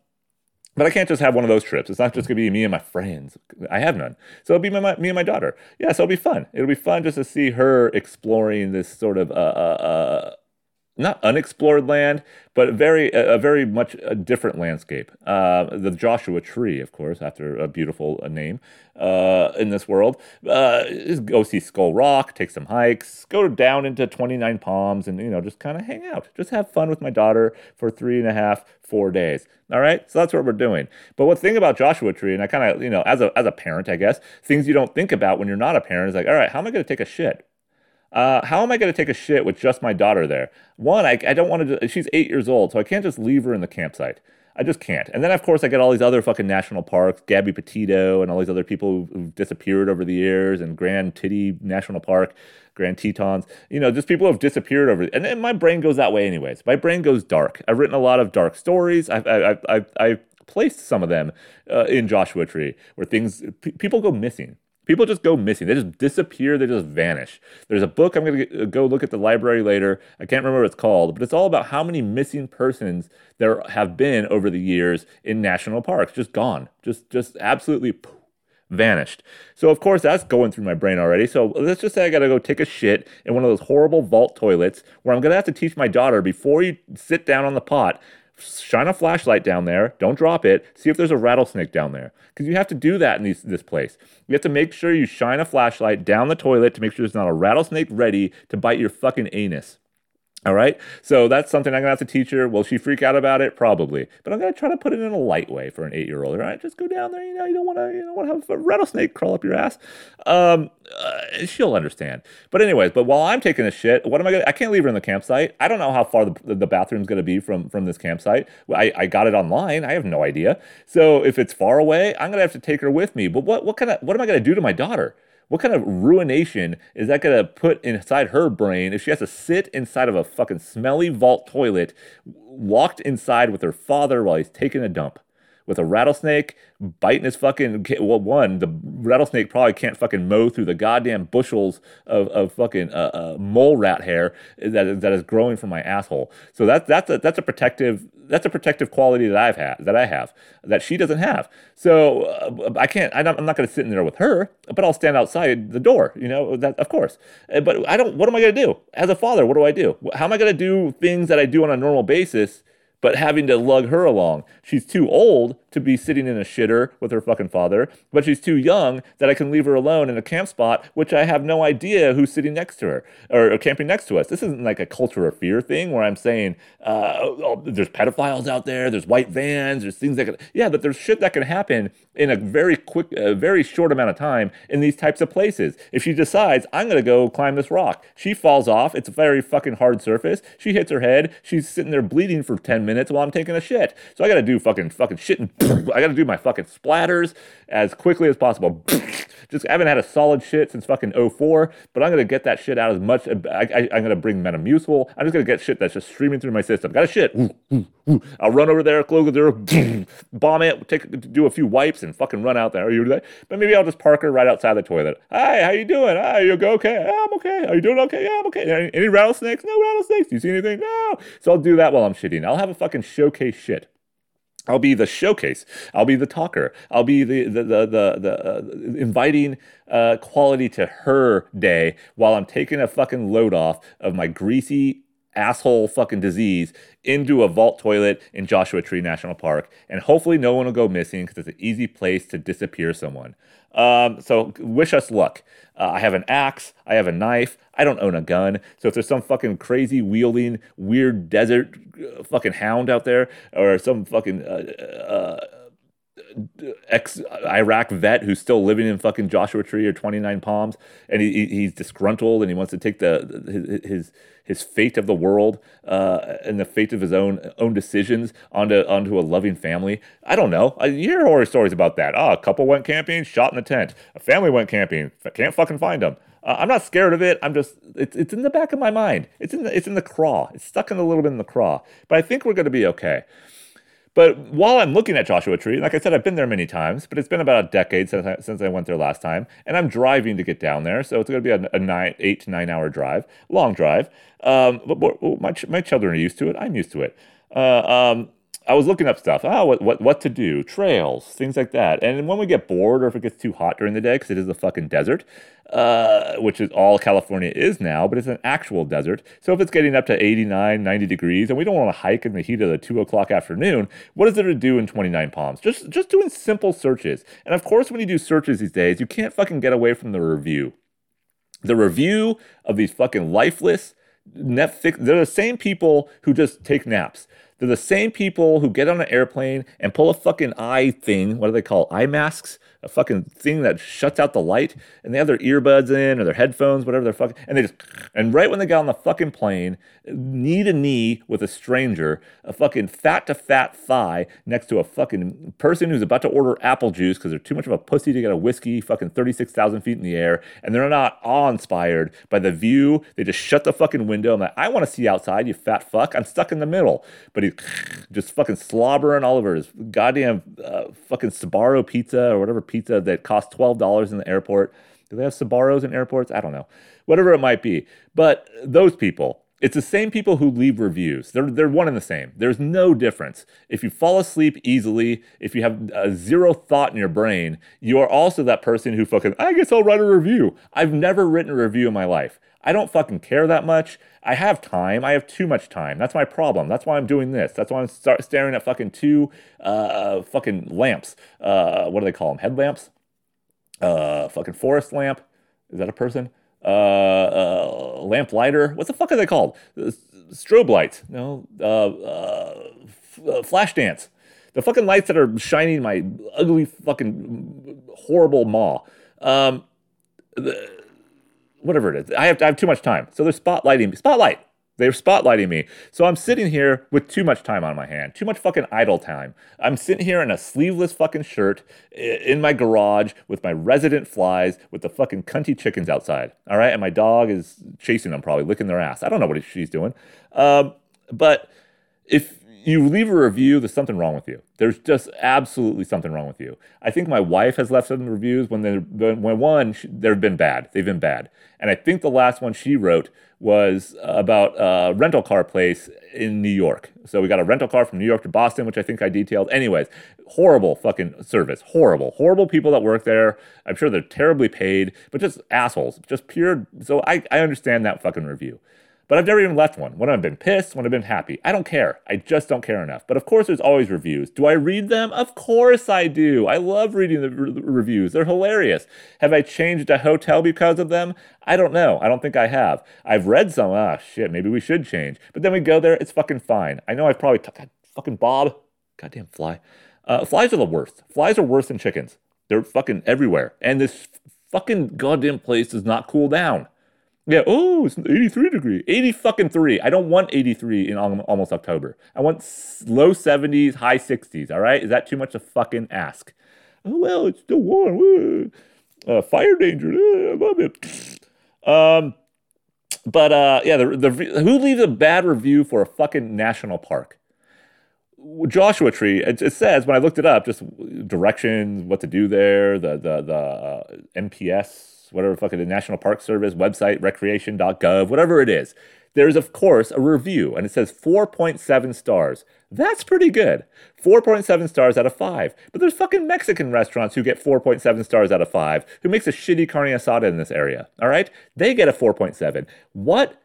but I can't just have one of those trips. It's not just going to be me and my friends. I have none. So it'll be my, me and my daughter. Yeah, so it'll be fun. It'll be fun just to see her exploring this sort of uh, uh, uh not unexplored land, but very a very much a different landscape. Uh, the Joshua Tree, of course, after a beautiful uh, name uh, in this world. Uh, go see Skull Rock, take some hikes, go down into Twenty Nine Palms, and you know just kind of hang out, just have fun with my daughter for three and a half, four days. All right, so that's what we're doing. But what thing about Joshua Tree, and I kind of you know as a as a parent, I guess things you don't think about when you're not a parent is like, all right, how am I going to take a shit? Uh, how am I going to take a shit with just my daughter there? One, I, I don't want to, she's eight years old, so I can't just leave her in the campsite. I just can't. And then, of course, I get all these other fucking national parks, Gabby Petito, and all these other people who've disappeared over the years, and Grand Titty National Park, Grand Tetons. You know, just people who have disappeared over. And then my brain goes that way, anyways. My brain goes dark. I've written a lot of dark stories. I've I've I've, I've placed some of them uh, in Joshua Tree, where things p- people go missing. People just go missing. They just disappear. They just vanish. There's a book I'm going to uh, go look at the library later. I can't remember what it's called, but it's all about how many missing persons there have been over the years in national parks. Just gone. Just just absolutely poof, vanished. So of course that's going through my brain already. So let's just say I got to go take a shit in one of those horrible vault toilets where I'm going to have to teach my daughter before you sit down on the pot shine a flashlight down there. Don't drop it. See if there's a rattlesnake down there. Because you have to do that in these, this place. You have to make sure you shine a flashlight down the toilet to make sure there's not a rattlesnake ready to bite your fucking anus. All right. So that's something I'm going to have to teach her. Will she freak out about it? Probably. But I'm going to try to put it in a light way for an eight year old. All right. Just go down there. You know, you don't want to, you don't want to have a rattlesnake crawl up your ass. Um, uh, she'll understand. But, anyways, but while I'm taking a shit, what am I going to, I can't leave her in the campsite. I don't know how far the, the bathroom's going to be from, from this campsite. I, I got it online. I have no idea. So if it's far away, I'm going to have to take her with me. But what, what kind of, what am I going to do to my daughter? What kind of ruination is that going to put inside her brain if she has to sit inside of a fucking smelly vault toilet, locked inside with her father while he's taking a dump? With a rattlesnake biting his fucking well one the rattlesnake probably can't fucking mow through the goddamn bushels of, of fucking uh, uh, mole rat hair that, that is growing from my asshole. So that's that's a that's a protective that's a protective quality that I've had that I have that she doesn't have. So uh, I can't I'm not, going to sit in there with her but I'll stand outside the door you know that of course. Uh, but I don't what am I going to do? As a father what do I do? How am I going to do things that I do on a normal basis but having to lug her along. She's too old to be sitting in a shitter with her fucking father, but she's too young that I can leave her alone in a camp spot, which I have no idea who's sitting next to her or, or camping next to us. This isn't like a culture of fear thing where I'm saying, uh, oh, there's pedophiles out there, there's white vans, there's things that can, yeah, but there's shit that can happen in a very quick, a very short amount of time in these types of places. If she decides, I'm to go climb this rock, she falls off. It's a very fucking hard surface. She hits her head. She's sitting there bleeding for 10 minutes while I'm taking a shit. So I got to do fucking, fucking shit and I got to do my fucking splatters as quickly as possible. Just I haven't had a solid shit since fucking 04, but I'm gonna get that shit out as much. I, am gonna bring Metamucil. I'm just gonna get shit that's just streaming through my system. Got a shit. I'll run over there, door, bomb it, take do a few wipes, and fucking run out there. You? But maybe I'll just park her right outside the toilet. Hi, how you doing? Hi, you go okay? Yeah, I'm okay. Are you doing okay? Yeah, I'm okay. Any, rattlesnakes? No rattlesnakes. You see anything? No. So I'll do that while I'm shitting. I'll have a fucking showcase shit. I'll be the showcase. I'll be the talker. I'll be the the the the, the uh, inviting uh, quality to her day while I'm taking a fucking load off of my greasy asshole fucking disease into a vault toilet in Joshua Tree National Park, and hopefully no one will go missing because it's an easy place to disappear someone. Um, so wish us luck. Uh, I have an axe. I have a knife. I don't own a gun. So if there's some fucking crazy wielding weird desert uh, fucking hound out there, or some fucking uh, uh, ex Iraq vet who's still living in fucking Joshua Tree or 29 Palms, and he, he's disgruntled and he wants to take the his his, fate of the world uh, and the fate of his own own decisions onto onto a loving family. I don't know. I hear horror stories about that. Oh, a couple went camping, shot in the tent. A family went camping, can't fucking find them. Uh, I'm not scared of it. I'm just it's it's in the back of my mind. It's in the it's in the craw. It's stuck in a little bit in the craw. But I think we're to be okay. But while I'm looking at Joshua Tree, like I said, I've been there many times, but it's been about a decade since I, since I went there last time, and I'm driving to get down there, so it's going to be a, a nine, eight to nine hour drive, long drive. Um, but, but my my children are used to it. I'm used to it. Uh, um, I was looking up stuff. Oh, what, what what to do, trails, things like that. And when we get bored or if it gets too hot during the day, because it is a fucking desert, uh, which is all California is now, but it's an actual desert. So if it's getting up to 89, 90 degrees, and we don't want to hike in the heat of the two o'clock afternoon, what is there to do in 29 Palms? Just just doing simple searches. And of course, when you do searches these days, you can't fucking get away from the review. The review of these fucking lifeless Netflix. They're the same people who just take naps. They're the same people who get on an airplane and pull a fucking eye thing. What do they call eye masks? A fucking thing that shuts out the light, and they have their earbuds in or their headphones, whatever they're fucking, and they just, and right when they got on the fucking plane, knee to knee with a stranger, a fucking fat to fat thigh next to a fucking person who's about to order apple juice because they're too much of a pussy to get a whiskey fucking 36,000 feet in the air, and they're not awe inspired by the view. They just shut the fucking window. I'm like, I want to see outside, you fat fuck. I'm stuck in the middle. But he's just fucking slobbering all over his goddamn uh, fucking Sbarro pizza or whatever pizza that costs $12 in the airport. Do they have Sbarros in airports? I don't know. Whatever it might be. But those people, it's the same people who leave reviews. They're, they're one and the same. There's no difference. If you fall asleep easily, if you have uh, zero thought in your brain, you are also that person who fucking, I guess I'll write a review. I've never written a review in my life. I don't fucking care that much. I have time. I have too much time. That's my problem. That's why I'm doing this. That's why I'm start staring at fucking two uh, fucking lamps. Uh, what do they call them? Headlamps? Uh, fucking forest lamp. Is that a person? uh, uh, lamp lighter. What the fuck are they called? Uh, strobe lights. No, uh, uh, uh, flash dance. The fucking lights that are shining my ugly fucking horrible maw. Um, the, whatever it is. I have, I have too much time. So they're spotlighting me. Spotlight. They're spotlighting me. So I'm sitting here with too much time on my hand, too much fucking idle time. I'm sitting here in a sleeveless fucking shirt in my garage with my resident flies with the fucking cunty chickens outside. All right. And my dog is chasing them, probably licking their ass. I don't know what she's doing. Um, but if you leave a review, there's something wrong with you. There's just absolutely something wrong with you. I think my wife has left some reviews when they when one they've been bad. They've been bad, and I think the last one she wrote was about a rental car place in New York. So we got a rental car from New York to Boston, which I think I detailed. Anyways, horrible fucking service, horrible, horrible people that work there. I'm sure they're terribly paid, but just assholes, just pure. So I I understand that fucking review. But I've never even left one. When I've been pissed, when I've been happy. I don't care. I just don't care enough. But of course, there's always reviews. Do I read them? Of course I do. I love reading the re- reviews. They're hilarious. Have I changed a hotel because of them? I don't know. I don't think I have. I've read some. Ah, shit, maybe we should change. But then we go there, it's fucking fine. I know I've probably, t- God, fucking Bob. Goddamn fly. Uh, flies are the worst. Flies are worse than chickens. They're fucking everywhere. And this fucking goddamn place does not cool down. Yeah. Oh, it's 83 degree. 80 fucking three. I don't want 83 in almost October. I want low 70s, high 60s. All right. Is that too much to fucking ask? Oh well, it's still warm. Uh, fire danger. I love it. Um, but uh, yeah, the, the who leaves a bad review for a fucking national park? Joshua Tree. It, it, says when I looked it up, just directions, what to do there, the the the uh, NPS whatever fucking the National Park Service website, recreation.gov, whatever it is. There's, of course, a review, and it says 4.7 stars. That's pretty good. 4.7 stars out of 5. But there's fucking Mexican restaurants who get 4.7 stars out of 5, who makes a shitty carne asada in this area, all right? They get a 4.7. What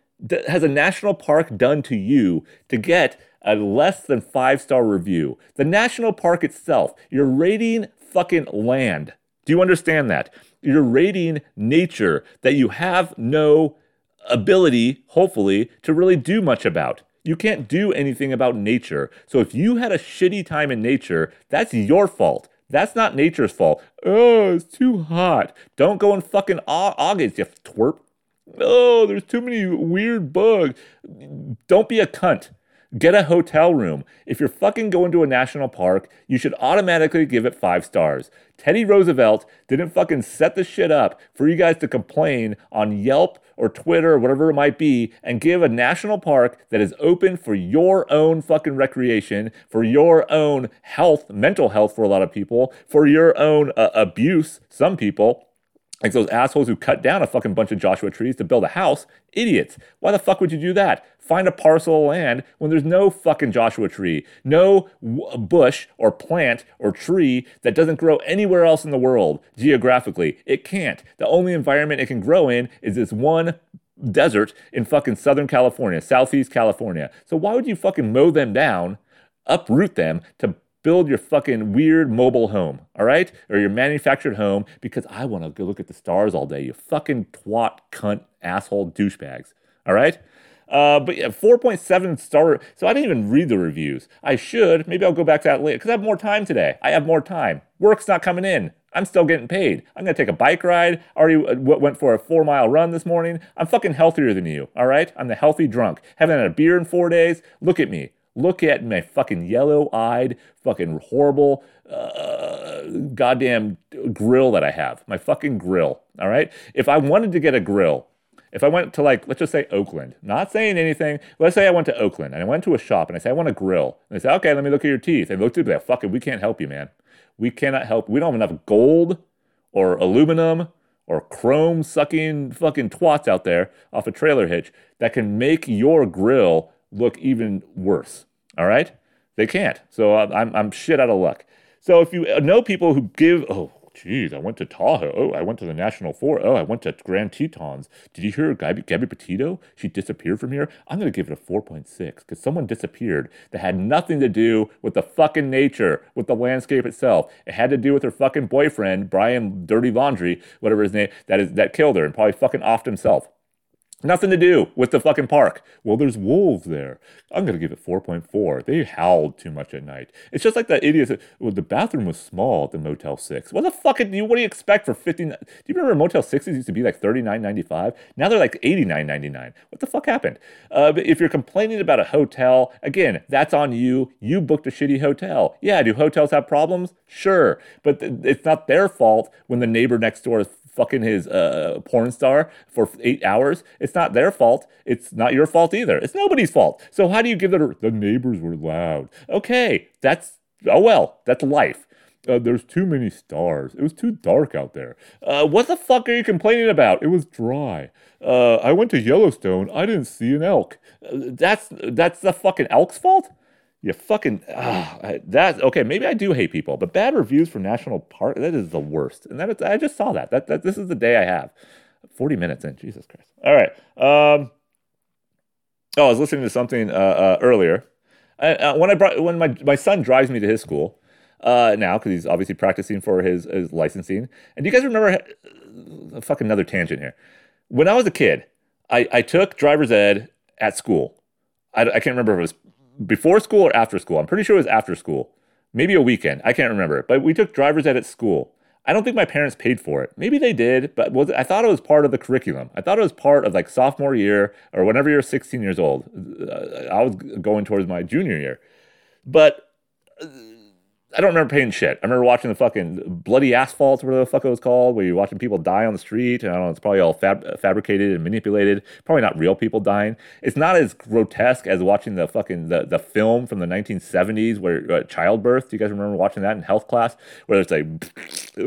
has a national park done to you to get a less than five star review? The national park itself, you're rating fucking land. Do you understand that? You're rating nature that you have no ability, hopefully, to really do much about. You can't do anything about nature. So if you had a shitty time in nature, that's your fault. That's not nature's fault. Oh, it's too hot. Don't go in fucking August, you twerp. Oh, there's too many weird bugs. Don't be a cunt. Get a hotel room. If you're fucking going to a national park, you should automatically give it five stars. Teddy Roosevelt didn't fucking set the shit up for you guys to complain on Yelp or Twitter or whatever it might be and give a national park that is open for your own fucking recreation, for your own health, mental health for a lot of people, for your own uh, abuse, some people, like those assholes who cut down a fucking bunch of Joshua trees to build a house. Idiots. Why the fuck would you do that? Find a parcel of land when there's no fucking Joshua tree, no bush or plant or tree that doesn't grow anywhere else in the world geographically. It can't. The only environment it can grow in is this one desert in fucking Southern California, Southeast California. So why would you fucking mow them down, uproot them to build your fucking weird mobile home, all right? Or your manufactured home because I want to go look at the stars all day, you fucking twat, cunt, asshole, douchebags, all right? Uh, but yeah, 4.7 star. So I didn't even read the reviews. I should. Maybe I'll go back to that later because I have more time today. I have more time. Work's not coming in. I'm still getting paid. I'm going to take a bike ride. Already uh, went for a four mile run this morning. I'm fucking healthier than you. All right. I'm the healthy drunk. Haven't had a beer in four days. Look at me. Look at my fucking yellow eyed, fucking horrible, uh, goddamn grill that I have. My fucking grill. All right. If I wanted to get a grill, if I went to like, let's just say Oakland, not saying anything, let's say I went to Oakland and I went to a shop and I say, I want a grill. And they say, okay, let me look at your teeth. And they looked at me like, fuck it, we can't help you, man. We cannot help. We don't have enough gold or aluminum or chrome sucking fucking twats out there off a trailer hitch that can make your grill look even worse. All right? They can't. So uh, I'm, I'm shit out of luck. So if you know people who give, oh, geez, I went to Tahoe. Oh, I went to the National Forest. Oh, I went to Grand Tetons. Did you hear Gabby, Gabby Petito? She disappeared from here. I'm going to give it a 4.6 because someone disappeared that had nothing to do with the fucking nature, with the landscape itself. It had to do with her fucking boyfriend, Brian Dirty Laundry, whatever his name, that is that killed her and probably fucking offed himself. Nothing to do with the fucking park. Well, there's wolves there. I'm going to give it 4.4. They howled too much at night. It's just like that idiot said, well, the bathroom was small at the Motel 6. What the fuck do you, what do you expect for 50? Do you remember Motel 6s used to be like 39.95? Now they're like 89.99. What the fuck happened? Uh, if you're complaining about a hotel, again, that's on you. You booked a shitty hotel. Yeah, do hotels have problems? Sure. But th- it's not their fault when the neighbor next door is fucking his uh, porn star for eight hours. It's not their fault. It's not your fault either. It's nobody's fault. So how do you give the the neighbors were loud? Okay, that's oh well, that's life. Uh, there's too many stars. It was too dark out there. Uh, what the fuck are you complaining about? It was dry. Uh, I went to Yellowstone. I didn't see an elk. Uh, that's that's the fucking elk's fault. You fucking ah, that okay? Maybe I do hate people, but bad reviews for national park that is the worst. And that is, I just saw that. That that this is the day I have. Forty minutes in, Jesus Christ. All right. Um. Oh, I was listening to something uh, uh, earlier. Uh, when I brought when my my son drives me to his school uh, now because he's obviously practicing for his, his licensing. And do you guys remember? Uh, fuck another tangent here. When I was a kid, I, I took driver's ed at school. I, I can't remember if it was before school or after school. I'm pretty sure it was after school, maybe a weekend. I can't remember. But we took driver's ed at school. I don't think my parents paid for it. Maybe they did, but was I thought it was part of the curriculum. I thought it was part of like sophomore year or whenever you're 16 years old. Uh, I was going towards my junior year, but uh, I don't remember paying shit. I remember watching the fucking bloody asphalt, whatever the fuck it was called, where you're watching people die on the street. And I don't know, it's probably all fab- fabricated and manipulated. Probably not real people dying. It's not as grotesque as watching the fucking the, the film from the 1970s where uh, childbirth. Do you guys remember watching that in health class? Where it's like,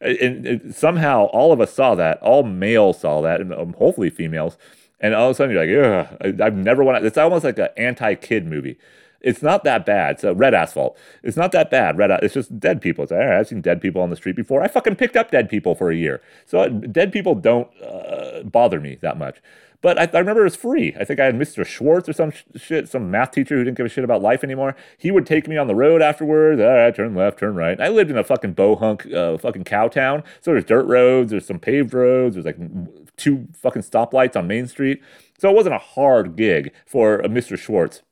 and, and, somehow all of us saw that. All males saw that, and um, hopefully females. And all of a sudden you're like, ugh, I've never wanted. It's almost like an anti-kid movie it's not that bad. So red asphalt. It's not that bad. Red. It's just dead people. It's like, I've seen dead people on the street before. I fucking picked up dead people for a year. So uh, dead people don't uh, bother me that much. But I, I, remember it was free. I think I had Mr. Schwartz or some sh- shit, some math teacher who didn't give a shit about life anymore. He would take me on the road afterwards. All right, turn left, turn right. I lived in a fucking bohunk, uh, fucking cow town. So there's dirt roads, there's some paved roads, there's like two fucking stoplights on Main Street. So it wasn't a hard gig for a Mr. Schwartz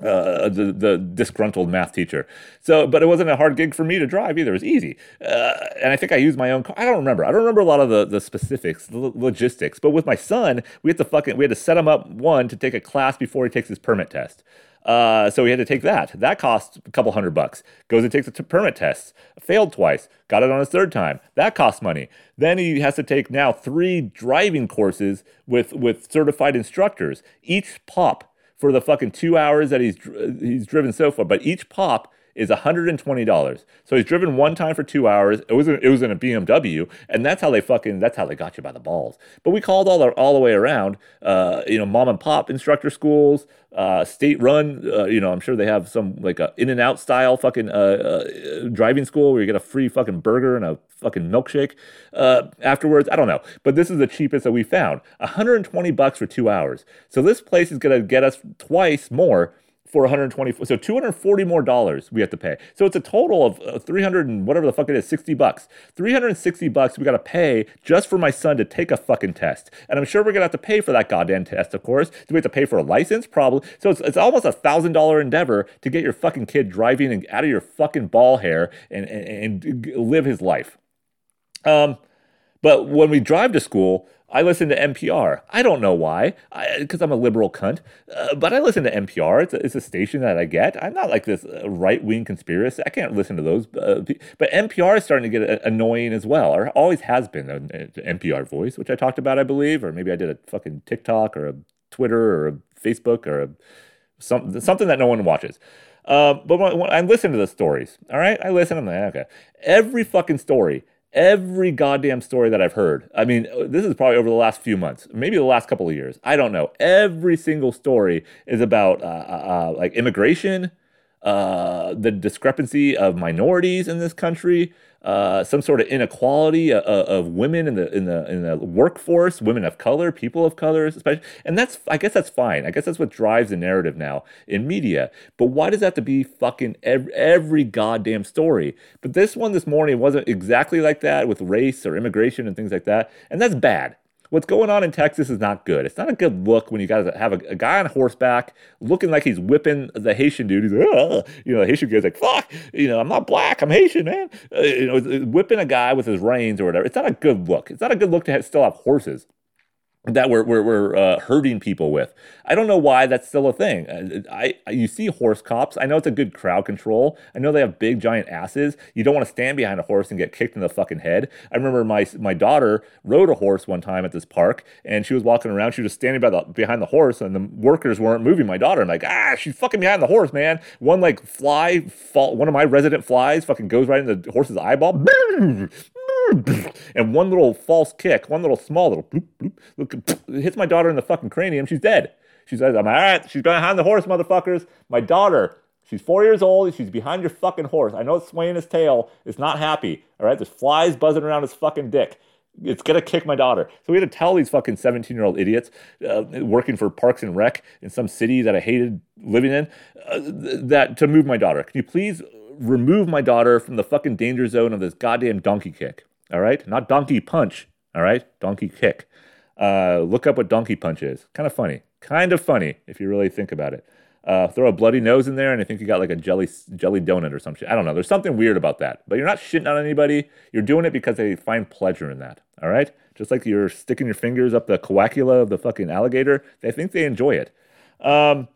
uh, the the disgruntled math teacher. So, but it wasn't a hard gig for me to drive either. It was easy, uh, and I think I used my own car. I don't remember. I don't remember a lot of the the specifics, the logistics. But with my son, we had to fucking we had to set him up one to take a class before he takes his permit test. Uh, so we had to take that. That cost a couple hundred bucks. Goes and takes a t- permit test. Failed twice. Got it on his third time. That costs money. Then he has to take now three driving courses with with certified instructors. Each pop for the fucking two hours that he's he's driven so far. But each pop is $120. So he's driven one time for two hours. It was, it was in a BMW, and that's how they fucking, that's how they got you by the balls. But we called all the, all the way around, uh, you know, mom and pop instructor schools, uh, state run, uh, you know, I'm sure they have some like in and out style fucking uh, uh, driving school where you get a free fucking burger and a fucking milkshake uh, afterwards. I don't know, but this is the cheapest that we found 120 bucks for two hours. So this place is going to get us twice more for 120 so 240 more dollars we have to pay. So it's a total of uh, 300 and whatever the fuck it is 60 bucks. 360 bucks we got to pay just for my son to take a fucking test. And i'm sure we're gonna have to pay for that goddamn test of course. Do we have to pay for a license? Probably. So it's, it's almost a thousand dollar endeavor to get your fucking kid driving and out of your fucking ball hair and, and, and live his life. Um but when we drive to school I listen to NPR. I don't know why, because I'm a liberal cunt, uh, but I listen to NPR. It's a, it's a, station that I get. I'm not like this uh, right wing conspiracy. I can't listen to those. Uh, but NPR is starting to get uh, annoying as well, or always has been an NPR voice, which I talked about, I believe, or maybe I did a fucking TikTok or a Twitter or a Facebook or a some, something that no one watches. Uh, but when, when I listen to the stories, all right, I listen. I'm like, okay, every fucking story every goddamn story that I've heard. I mean, this is probably over the last few months, maybe the last couple of years. I don't know. Every single story is about uh, uh, uh like immigration, uh, the discrepancy of minorities in this country, uh, some sort of inequality of, uh, uh, of, women in the in the in the workforce, women of color, people of color, especially, and that's I guess that's fine. I guess that's what drives the narrative now in media. But why does that have to be fucking every, every goddamn story? But this one this morning wasn't exactly like that with race or immigration and things like that, and that's bad. What's going on in Texas is not good. It's not a good look when you guys have a, a guy on horseback looking like he's whipping the Haitian dude. He's like, Ugh. you know, the Haitian guy's like, fuck, you know, I'm not black, I'm Haitian, man. Uh, you know, whipping a guy with his reins or whatever. It's not a good look. It's not a good look to have, still have horses. That we're, we're, we're uh, hurting people with. I don't know why that's still a thing. Uh, I, I, you see horse cops. I know it's a good crowd control. I know they have big giant asses. You don't want to stand behind a horse and get kicked in the fucking head. I remember my my daughter rode a horse one time at this park, and she was walking around. She was standing by the behind the horse, and the workers weren't moving my daughter. I'm like, ah, she's fucking behind the horse, man. One like fly, fall, one of my resident flies, fucking goes right in the horse's eyeball. and one little false kick, one little small little bloop, bloop, look, hits my daughter in the fucking cranium. She's dead. She says, I'm all right. She's behind the horse, motherfuckers. My daughter, she's four years old. She's behind your fucking horse. I know it's swaying his tail. It's not happy. All right. There's flies buzzing around his fucking dick. It's gonna kick my daughter. So we had to tell these fucking 17 year old idiots uh, working for Parks and Rec in some city that I hated living in uh, that to move my daughter. Can you please remove my daughter from the fucking danger zone of this goddamn donkey kick? All right, not donkey punch. All right, donkey kick. Uh, look up what donkey punch is. Kind of funny. Kind of funny if you really think about it. Uh, throw a bloody nose in there, and I think you got like a jelly jelly donut or some shit. I don't know. There's something weird about that. But you're not shitting on anybody. You're doing it because they find pleasure in that. All right. Just like you're sticking your fingers up the coacula of the fucking alligator. They think they enjoy it. Um,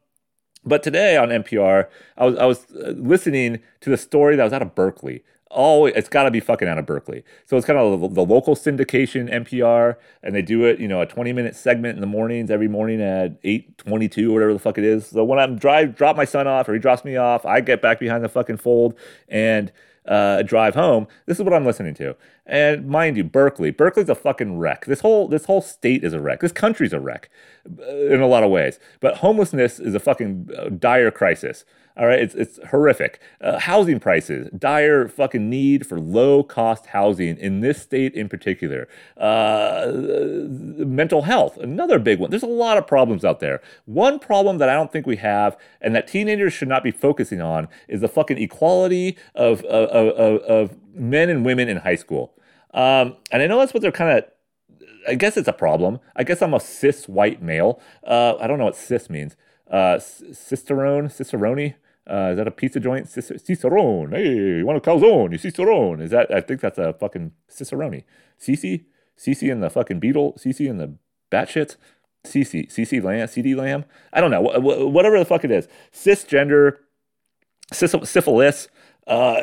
but today on NPR, I was I was uh, listening to the story that was out of Berkeley Oh, it's got to be fucking out of Berkeley. So it's kind of the, local syndication NPR, and they do it, you know, a 20 minute segment in the mornings every morning at 8:22 or whatever the fuck it is. So when I'm drive drop my son off or he drops me off, I get back behind the fucking fold and uh, drive home. This is what I'm listening to. And mind you, Berkeley, Berkeley's a fucking wreck. This whole this whole state is a wreck. This country's a wreck uh, in a lot of ways. But homelessness is a fucking uh, dire crisis. All right, it's it's horrific. Uh, housing prices, dire fucking need for low cost housing in this state in particular. Uh, mental health, another big one. There's a lot of problems out there. One problem that I don't think we have, and that teenagers should not be focusing on, is the fucking equality of of, of, of men and women in high school. Um, and I know that's what they're kind of I guess it's a problem. I guess I'm a cis white male. Uh, I don't know what cis means uh, Cicerone, Cicerone. Uh, is that a pizza joint? Cicerone. Hey, you want a calzone? You Cicerone. Is that? I think that's a fucking Cicerone. Cici, Cici and the fucking beetle. Cici and the batshits. Cici, Cici lamb, CD lamb. I don't know. Wh- whatever the fuck it is. Cisgender, syphilis. Uh,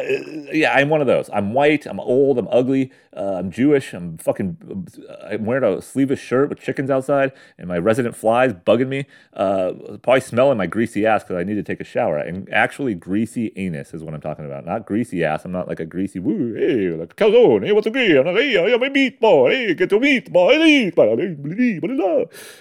yeah, I'm one of those. I'm white. I'm old. I'm ugly. Uh, I'm Jewish. I'm fucking. I'm wearing a sleeveless shirt with chickens outside, and my resident flies bugging me. Uh, probably smelling my greasy ass because I need to take a shower. And actually, greasy anus is what I'm talking about. Not greasy ass. I'm not like a greasy woo. Hey, like calzone. Hey, what's a greasy? I'm like, hey, I have a meatball. Hey, get your meatball. Hey,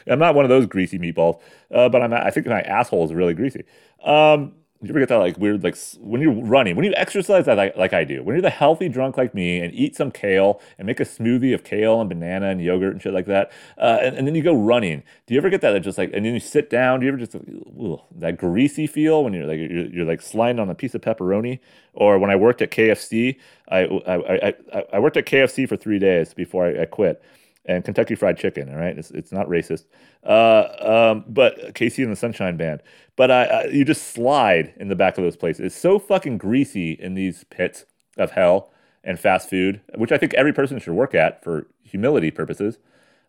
I'm not one of those greasy meatballs, uh, but I'm. I think my asshole is really greasy. Um, you ever get that like weird like when you're running when you exercise like, like I do when you're the healthy drunk like me and eat some kale and make a smoothie of kale and banana and yogurt and shit like that uh, and, and, then you go running do you ever get that, that just like and then you sit down do you ever just ugh, that greasy feel when you're like you're, you're, like sliding on a piece of pepperoni? Or when I worked at KFC I I, I, I worked at KFC for three days before I, I quit and Kentucky Fried Chicken. All right, it's, it's not racist. Uh, um, but KC and the Sunshine Band. But uh, you just slide in the back of those places. It's so fucking greasy in these pits of hell and fast food, which I think every person should work at for humility purposes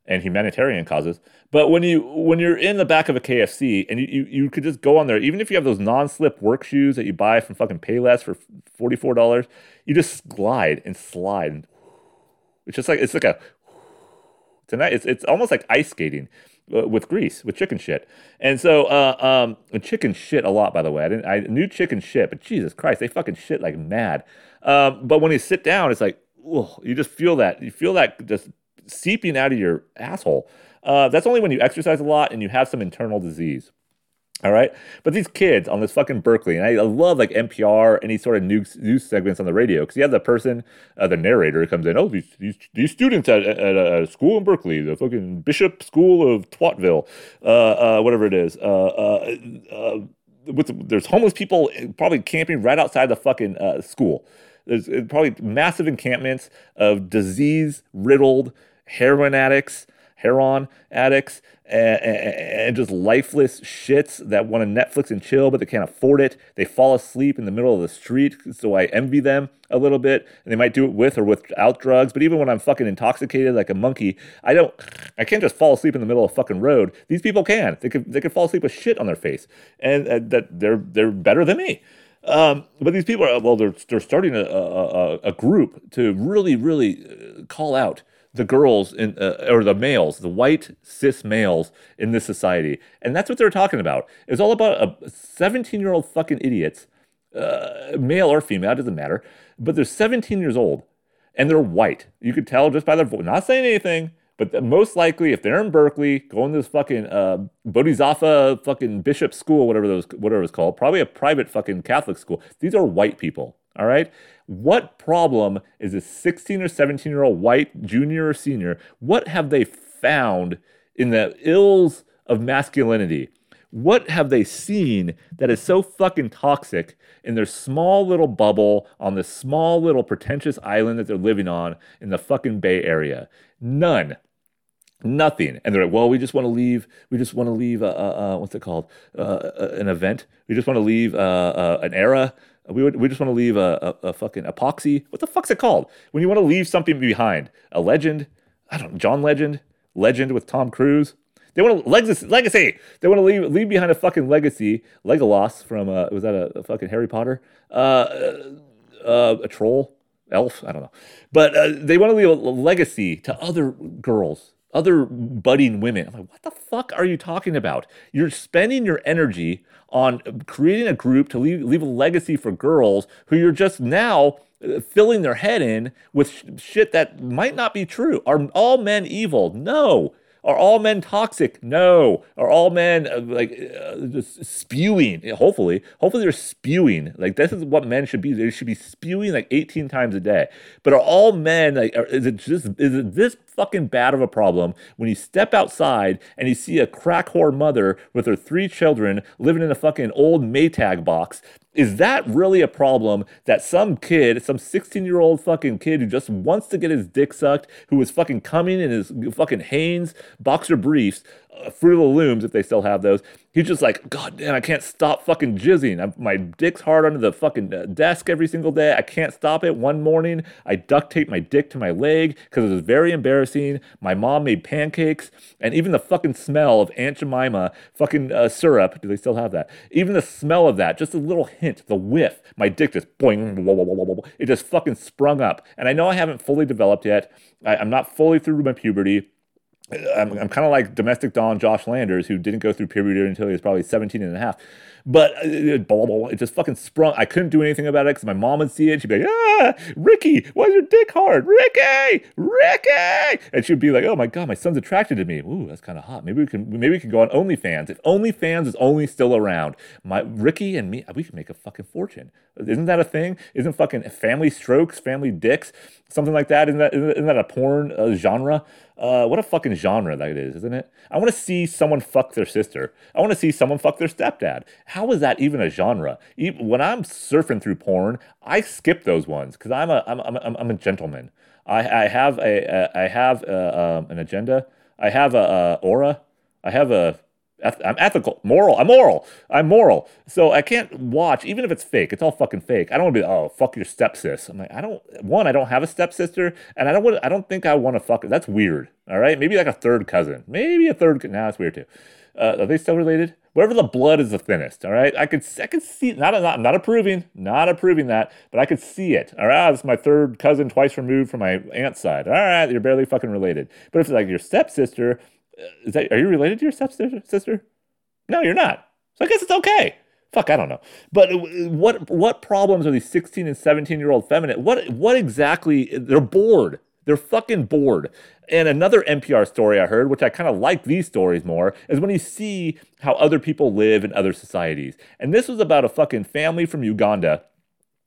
and humanitarian causes. But when you when you're in the back of a KFC and you, you, you could just go on there, even if you have those non-slip work shoes that you buy from fucking Payless for forty four dollars, you just glide and slide. It's just like it's like a tonight. It's it's almost like ice skating uh, with grease with chicken shit. And so uh, um, chicken shit a lot. By the way, I didn't I knew chicken shit, but Jesus Christ, they fucking shit like mad. Um, but when you sit down, it's like ugh, you just feel that you feel that just seeping out of your asshole. Uh, that's only when you exercise a lot and you have some internal disease. All right. But these kids on this fucking Berkeley, and I, love like NPR, any sort of news, news segments on the radio, because you have the person, uh, the narrator comes in, oh, these, these, these students at, at, a school in Berkeley, the fucking Bishop School of Twatville, uh, uh, whatever it is. Uh, uh, uh, with, there's homeless people probably camping right outside the fucking school. There's probably massive encampments of disease riddled heroin addicts heroin addicts, and, and, just lifeless shits that want to Netflix and chill, but they can't afford it. They fall asleep in the middle of the street, so I envy them a little bit. And they might do it with or without drugs, but even when I'm fucking intoxicated like a monkey, I don't, I can't just fall asleep in the middle of fucking road. These people can. They could, they could fall asleep with shit on their face, and uh, that they're they're better than me. Um, but these people are well, they're they're starting a, a, a group to really really uh, call out the girls in, uh, or the males, the white cis males in this society, and that's what they're talking about. It's all about a 17 year old fucking idiots, uh, male or female, it doesn't matter, but they're 17 years old and they're white. You could tell just by their voice, not saying anything, but most likely, if they're in Berkeley, going to this fucking uh, Bodhisattva fucking bishop school, whatever those whatever it's called, probably a private fucking Catholic school. These are white people. All right. What problem is a 16 or 17 year old white junior or senior? What have they found in the ills of masculinity? What have they seen that is so fucking toxic in their small little bubble on this small little pretentious island that they're living on in the fucking Bay Area? None. Nothing. And they're like, well, we just want to leave. We just want to leave, uh, uh, uh what's it called? Uh, an event. We just want to leave an era. We, would, we just want to leave a, a, a, fucking epoxy. What the fuck's it called? When you want to leave something behind. A legend? I don't know. John Legend? Legend with Tom Cruise? They want a legacy. legacy. They want to leave leave behind a fucking legacy. Legolas from uh, was that a, a fucking Harry Potter? Uh, uh, a troll, elf. I don't know, but uh, they want to leave a legacy to other girls, other budding women. I'm like, what the fuck are you talking about? You're spending your energy on creating a group to leave leave a legacy for girls who you're just now uh, filling their head in with sh- shit that might not be true. Are all men evil? No. Are all men toxic? No. Are all men uh, like uh, just spewing? Hopefully, hopefully they're spewing. Like this is what men should be. They should be spewing like 18 times a day. But are all men like? Are, is it just is it this fucking bad of a problem when you step outside and you see a crack whore mother with her three children living in a fucking old Maytag box. Is that really a problem that some kid, some 16 year old fucking kid who just wants to get his dick sucked, who is fucking coming in his fucking Hanes boxer briefs, Fruit of the Looms, if they still have those. He's just like, God damn, I can't stop fucking jizzing. I'm, my dick's hard under the fucking uh, desk every single day. I can't stop it. One morning, I duct taped my dick to my leg because it was very embarrassing. My mom made pancakes, and even the fucking smell of Aunt Jemima fucking uh, syrup, do they still have that? Even the smell of that, just a little hint, the whiff, my dick just boing, it just fucking sprung up. And I know I haven't fully developed yet. I, I'm not fully through my puberty. I'm, I'm kind of like domestic Don Josh Landers, who didn't go through puberty until he was probably 17 and a half. But uh, it, blah, blah, blah, it just fucking sprung. I couldn't do anything about it because my mom would see it. She'd be like, ah, Ricky, why is your dick hard? Ricky, Ricky. And she'd be like, oh my God, my son's attracted to me. Ooh, that's kind of hot. Maybe we can maybe we can go on OnlyFans. If OnlyFans is only still around, my Ricky and me, we could make a fucking fortune. Isn't that a thing? Isn't fucking family strokes, family dicks, something like that? Isn't that, isn't that a porn uh, genre? Uh, what a fucking genre that is, isn't it? I want to see someone fuck their sister. I want to see someone fuck their stepdad. How is that even a genre? Even, when I'm surfing through porn, I skip those ones because I'm a I'm, I'm, I'm a gentleman. I, I have a, a I have a, um, an agenda. I have a, a aura. I have a I'm ethical, moral. I'm moral. I'm moral. So I can't watch, even if it's fake. It's all fucking fake. I don't want to be, oh, fuck your stepsis. I'm like, I don't. One, I don't have a stepsister, and I don't. Want, I don't think I want to fuck. That's weird. All right, maybe like a third cousin. Maybe a third. Now nah, that's weird too. Uh, are they still related? Wherever the blood is the thinnest. All right, I could. I could see. Not. Not. I'm not approving. Not approving that. But I could see it. All right, ah, this is my third cousin, twice removed from my aunt's side. All right, you're barely fucking related. But if it's like your stepsister uh, is that are you related to your stepsister? Sister? No, you're not. So I guess it's okay. Fuck, I don't know. But uh, what what problems are these 16 and 17 year old feminine? What what exactly? They're bored. They're fucking bored. And another NPR story I heard, which I kind of like these stories more, is when you see how other people live in other societies. And this was about a fucking family from Uganda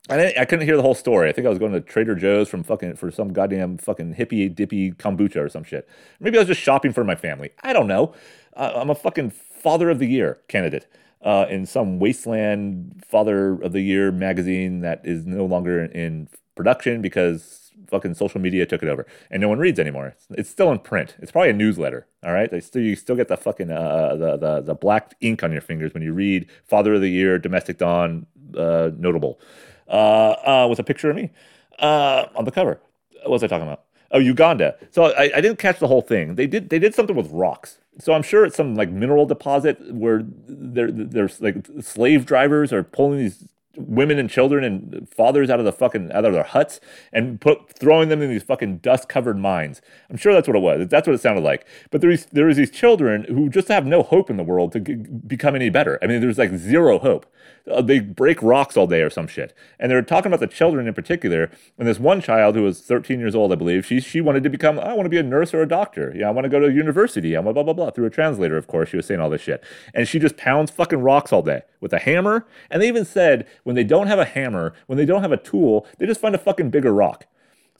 I, I couldn't hear the whole story. I think I was going to Trader Joe's from fucking for some goddamn fucking hippie dippy kombucha or some shit. Maybe I was just shopping for my family. I don't know. Uh, I'm a fucking Father of the Year candidate uh, in some wasteland Father of the Year magazine that is no longer in production because fucking social media took it over, and no one reads anymore. It's, it's still in print. It's probably a newsletter. All right, they still you still get the fucking uh, the, the the black ink on your fingers when you read Father of the Year, Domestic Dawn, uh, notable, uh, uh, with a picture of me uh, on the cover. What was I talking about? Oh, Uganda. So I, I didn't catch the whole thing. They did they did something with rocks. So I'm sure it's some like mineral deposit where there there's like slave drivers are pulling these women and children and fathers out of the fucking out of their huts and put throwing them in these fucking dust covered mines. I'm sure that's what it was. That's what it sounded like. But there's there is these children who just have no hope in the world to g- become any better. I mean, there's like zero hope. Uh, they break rocks all day or some shit. And they're talking about the children in particular. And this one child who was 13 years old, I believe, she she wanted to become. I want to be a nurse or a doctor. Yeah, I want to go to university. I want blah blah blah through a translator. Of course, she was saying all this shit. And she just pounds fucking rocks all day with a hammer. And they even said when they don't have a hammer, when they don't have a tool, they just find a fucking bigger rock.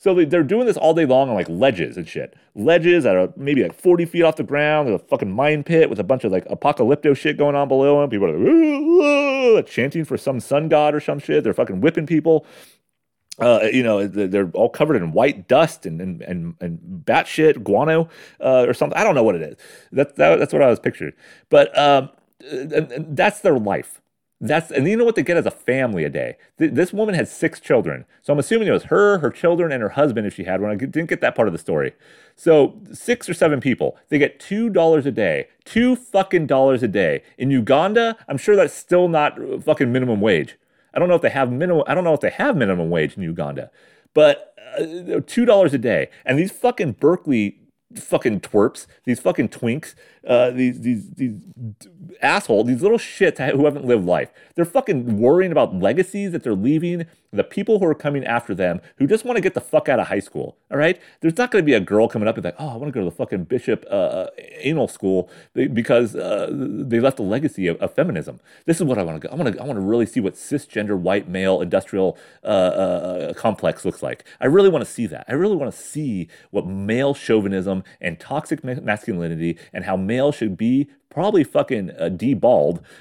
So they're doing this all day long on like ledges and shit. Ledges that are maybe like 40 feet off the ground. There's a fucking mine pit with a bunch of like apocalypto shit going on below them. People are like, chanting for some sun god or some shit. They're fucking whipping people. Uh, you know, they're all covered in white dust and and and, and batshit guano uh, or something. I don't know what it is. That, that that's what I was picturing. But um, that's their life. That's and you know what they get as a family a day. Th- this woman had six children, so I'm assuming it was her, her children, and her husband if she had one. I didn't get that part of the story. So six or seven people, they get two dollars a day, two fucking dollars a day in Uganda. I'm sure that's still not fucking minimum wage. I don't know if they have minimum. I don't know if they have minimum wage in Uganda, but uh, two dollars a day, and these fucking Berkeley fucking twerps, these fucking twinks, uh, these these these assholes, these little shits who haven't lived life. They're fucking worrying about legacies that they're leaving the people who are coming after them who just want to get the fuck out of high school. All right, there's not going to be a girl coming up and like, oh, I want to go to the fucking bishop uh, uh anal school because uh, they left a legacy of, of, feminism. This is what I want to go. I want to I want to really see what cisgender white male industrial uh, uh, complex looks like. I really want to see that. I really want to see what male chauvinism and toxic masculinity and how male should be probably fucking uh.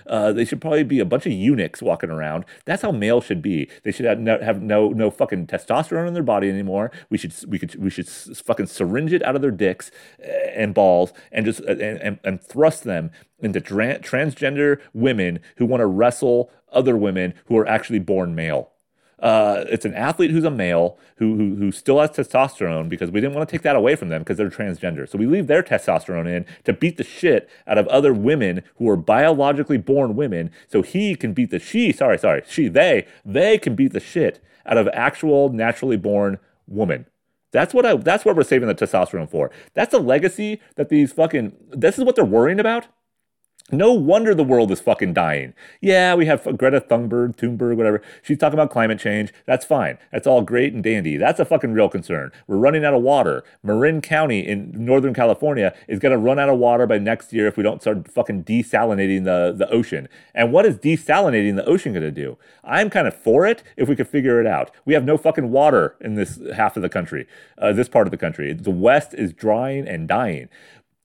Uh, they should probably be a bunch of eunuchs walking around. That's how male should be. They should have no, have no no fucking testosterone in their body anymore. We should we could we should fucking syringe it out of their dicks uh, and balls and just uh, and, and, and thrust them into tra- transgender women who want to wrestle other women who are actually born male. Uh, it's an athlete who's a male who, who, who still has testosterone because we didn't want to take that away from them because they're transgender. So we leave their testosterone in to beat the shit out of other women who are biologically born women. So he can beat the she. Sorry, sorry, she. They they can beat the shit out of actual naturally born woman. That's what I. That's what we're saving the testosterone for. That's a legacy that these fucking. This is what they're worrying about. No wonder the world is fucking dying. Yeah, we have Greta Thunberg, Thunberg, whatever. She's talking about climate change. That's fine. That's all great and dandy. That's a fucking real concern. We're running out of water. Marin County in Northern California is going to run out of water by next year if we don't start fucking desalinating the, the ocean. And what is desalinating the ocean going to do? I'm kind of for it if we could figure it out. We have no fucking water in this half of the country, uh, this part of the country. The West is drying and dying.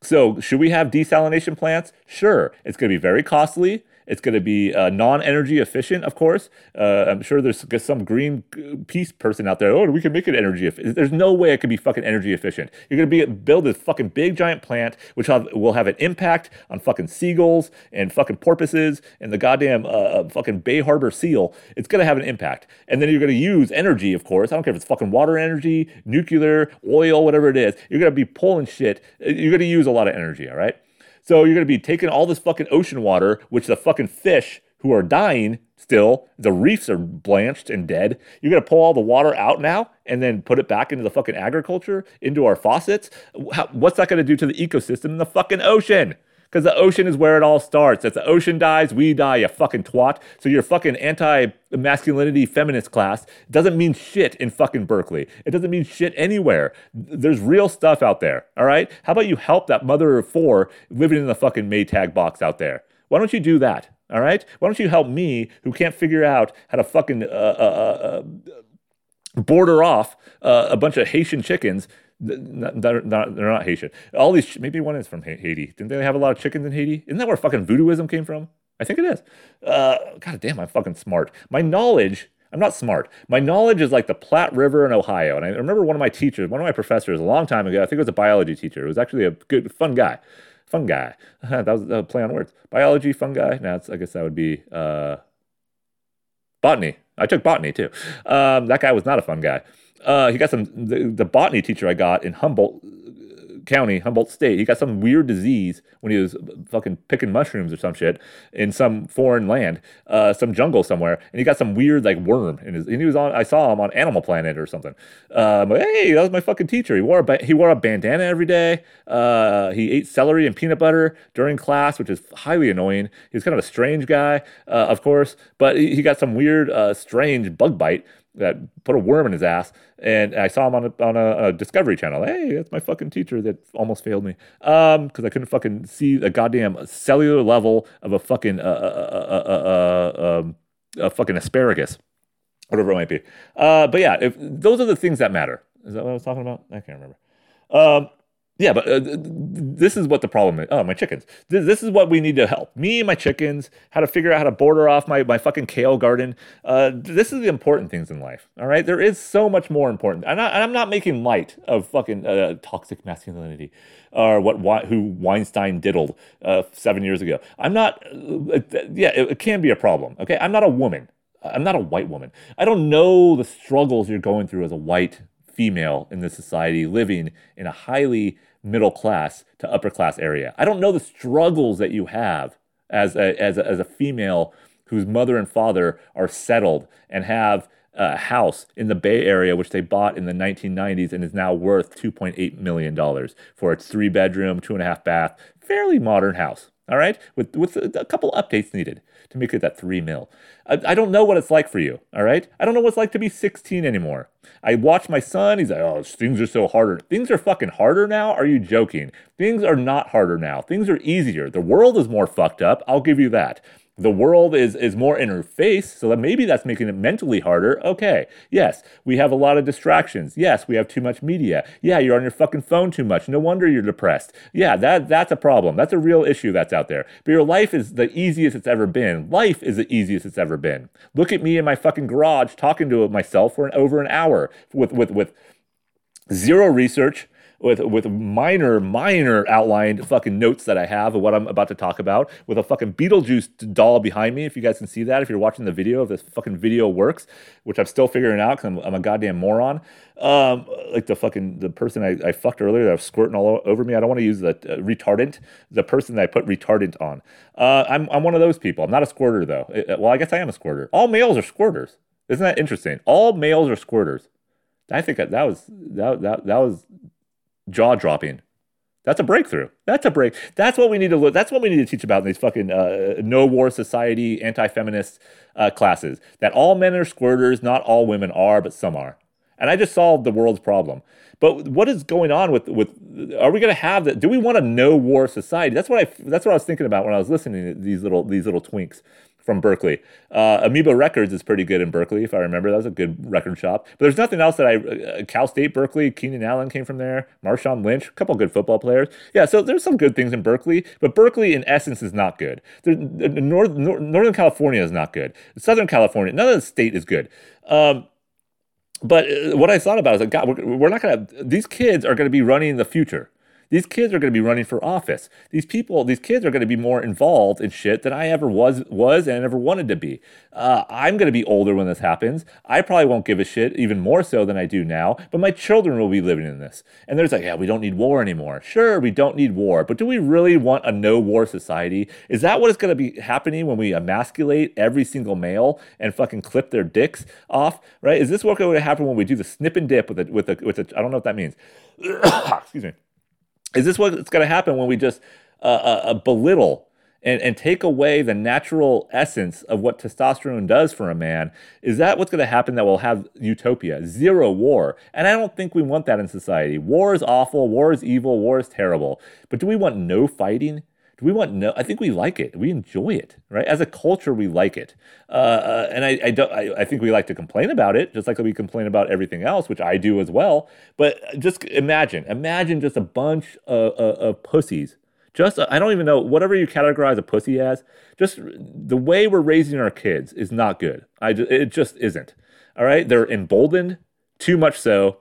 So, should we have desalination plants? Sure. It's going to be very costly. It's going to be uh, non-energy efficient, of course. Uh, I'm sure there's some green peace person out there. Oh, we can make it energy efficient. There's no way it could be fucking energy efficient. You're going to be build this fucking big giant plant, which have, will have an impact on fucking seagulls and fucking porpoises and the goddamn uh, uh fucking Bay Harbor seal. It's going to have an impact. And then you're going to use energy, of course. I don't care if it's fucking water energy, nuclear, oil, whatever it is. You're going to be pulling shit. You're going to use a lot of energy, all right? So you're going to be taking all this fucking ocean water, which the fucking fish who are dying still, the reefs are blanched and dead. You're going to pull all the water out now and then put it back into the fucking agriculture, into our faucets. What's that going to do to the ecosystem in the fucking ocean? Because the ocean is where it all starts. If the ocean dies, we die, you fucking twat. So your fucking anti masculinity feminist class doesn't mean shit in fucking Berkeley. It doesn't mean shit anywhere. There's real stuff out there, all right? How about you help that mother of four living in the fucking Maytag box out there? Why don't you do that? All right? Why don't you help me who can't figure out how to fucking uh, uh, uh, border off uh, a bunch of Haitian chickens they're not, they're not Haitian. All these, maybe one is from Haiti. Didn't they have a lot of chickens in Haiti? Isn't that where fucking voodooism came from? I think it is. Uh, God damn, I'm fucking smart. My knowledge I'm not smart. My knowledge is like the Platte River in Ohio. And I remember one of my teachers, one of my professors a long time ago, I think it was a biology teacher. It was actually a good, fun guy. Fun guy. that was a play on words. Biology, fun guy. Now, I guess that would be uh, botany. I took botany too. Um, that guy was not a fun guy. Uh, he got some, the, the botany teacher I got in Humboldt County, Humboldt State. He got some weird disease when he was fucking picking mushrooms or some shit in some foreign land, uh, some jungle somewhere, and he got some weird like worm in his. And he was on. I saw him on Animal Planet or something. Um, hey, that was my fucking teacher. He wore a he wore a bandana every day. Uh, he ate celery and peanut butter during class, which is highly annoying. He was kind of a strange guy, uh, of course, but he, he got some weird, uh, strange bug bite that put a worm in his ass. And I saw him on a, on a, a Discovery Channel. Hey, that's my fucking teacher that almost failed me because um, I couldn't fucking see a goddamn cellular level of a fucking uh, uh, uh, um, a fucking asparagus, whatever it might be. but yeah, if those are the things that matter. Is that what I was talking about? I can't remember. Um, yeah, but uh, this is what the problem is. Oh, my chickens. This, this, is what we need to help. Me and my chickens, how to figure out how to border off my, my fucking kale garden. Uh, this is the important things in life. All right. There is so much more important. And, I, am not making light of fucking uh, toxic masculinity or what who Weinstein diddled uh, seven years ago. I'm not, uh, yeah, it, it can be a problem. Okay. I'm not a woman. I'm not a white woman. I don't know the struggles you're going through as a white female in this society living in a highly middle class to upper class area. I don't know the struggles that you have as a, as a, as a female whose mother and father are settled and have a house in the Bay Area, which they bought in the 1990s and is now worth $2.8 million for its three bedroom, two and a half bath, fairly modern house. All right, with with a couple updates needed to make it that three mil. I, I, don't know what it's like for you. All right, I don't know what it's like to be 16 anymore. I watch my son. He's like, oh, things are so harder. Things are fucking harder now. Are you joking? Things are not harder now. Things are easier. The world is more fucked up. I'll give you that the world is is more in her face so that maybe that's making it mentally harder. Okay yes we have a lot of distractions. Yes we have too much media. Yeah you're on your fucking phone too much. No wonder you're depressed. Yeah that that's a problem. That's a real issue that's out there. But your life is the easiest it's ever been. Life is the easiest it's ever been. Look at me in my fucking garage talking to myself for an, over an hour with with with zero research with with minor minor outlined fucking notes that I have of what I'm about to talk about with a fucking Beetlejuice doll behind me. If you guys can see that, if you're watching the video, if this fucking video works, which I'm still figuring out because I'm, I'm, a goddamn moron. Um, like the fucking the person I, I fucked earlier that was squirting all over me. I don't want to use the uh, retardant. The person that I put retardant on. Uh, I'm I'm one of those people. I'm not a squirter though. It, well, I guess I am a squirter. All males are squirters. Isn't that interesting? All males are squirters. I think that, that was that, that that was jaw dropping. That's a breakthrough. That's a break. That's what we need to look. That's what we need to teach about in these fucking uh, no war society, anti feminist uh, classes. That all men are squirters, not all women are, but some are. And I just solved the world's problem. But what is going on with with? Are we going to have that? Do we want a no war society? That's what I. That's what I was thinking about when I was listening to these little these little twinks from Berkeley. Uh, Amoeba Records is pretty good in Berkeley, if I remember. That was a good record shop. But there's nothing else that I. Uh, Cal State Berkeley, Keenan Allen came from there. Marshawn Lynch, a couple good football players. Yeah, so there's some good things in Berkeley, but Berkeley in essence is not good. North, Northern California is not good. Southern California, none of the state is good. Um, but uh, what I thought about is like, God, we're, we're not going to, these kids are going to be running the future. These kids are going to be running for office. These people, these kids are going to be more involved in shit than I ever was, was and ever wanted to be. Uh, I'm going to be older when this happens. I probably won't give a shit even more so than I do now, but my children will be living in this. And there's like, yeah, we don't need war anymore. Sure, we don't need war, but do we really want a no war society? Is that what is going to be happening when we emasculate every single male and fucking clip their dicks off? Right? Is this what's going to happen when we do the snip and dip with a, with a, with a, I don't know what that means. Excuse me is this what's going to happen when we just uh, uh, uh, belittle and, and take away the natural essence of what testosterone does for a man? Is that what's going to happen that we'll have utopia? Zero war. And I don't think we want that in society. War is awful. War is evil. War is terrible. But do we want no fighting? Do we want no? I think we like it. We enjoy it, right? As a culture, we like it, uh, uh, and I, I don't. I, I, think we like to complain about it, just like we complain about everything else, which I do as well. But just imagine, imagine just a bunch of, of, of pussies Just, I don't even know, whatever you categorize a pussy as, just the way we're raising our kids is not good. I just, it just isn't. All right. They're emboldened too much so.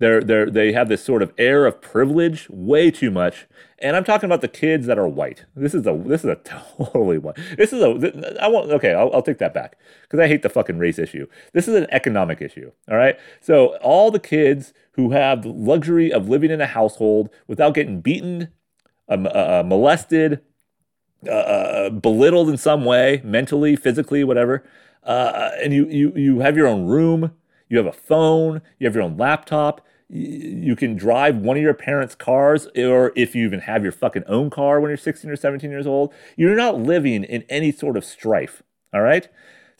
They're, they're, they have this sort of air of privilege way too much. And I'm talking about the kids that are white. This is a this is a totally white. This is a I won't okay. I'll, I'll take that back because I hate the fucking race issue. This is an economic issue. All right. So all the kids who have the luxury of living in a household without getting beaten, um, uh, uh, molested, uh, uh, belittled in some way, mentally, physically, whatever, uh, and you you you have your own room, you have a phone, you have your own laptop, you can drive one of your parents' cars, or if you even have your fucking own car when you're 16 or 17 years old, you're not living in any sort of strife. All right.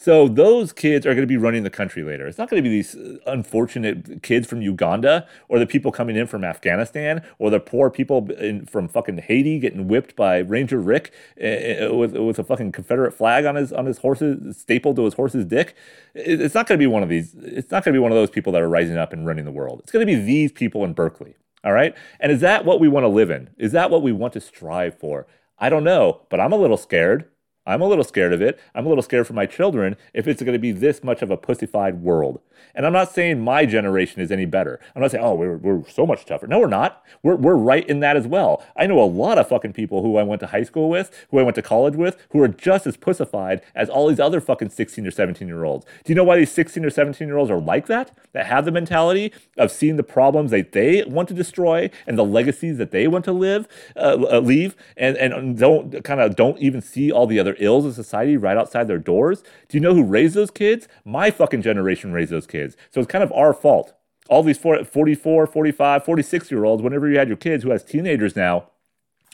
So those kids are going to be running the country later. It's not going to be these uh, unfortunate kids from Uganda or the people coming in from Afghanistan or the poor people in, from fucking Haiti getting whipped by Ranger Rick uh, with, with a fucking Confederate flag on his on his horse's stapled to his horse's dick. It's not going to be one of these. It's not going to be one of those people that are rising up and running the world. It's going to be these people in Berkeley. All right. And is that what we want to live in? Is that what we want to strive for? I don't know, but I'm a little scared. I'm a little scared of it. I'm a little scared for my children if it's going to be this much of a pussified world. And I'm not saying my generation is any better. I'm not saying, oh, we're, we're so much tougher. No, we're not. We're, we're right in that as well. I know a lot of fucking people who I went to high school with, who I went to college with, who are just as pussified as all these other fucking 16 or 17 year olds. Do you know why these 16 or 17 year olds are like that? That have the mentality of seeing the problems that they want to destroy and the legacies that they want to live, uh, uh leave, and, and don't kind of don't even see all the other ills of society right outside their doors. Do you know who raised those kids? My fucking generation raised those kids. So it's kind of our fault. All these 44, 45, 46 year olds, whenever you had your kids who has teenagers now,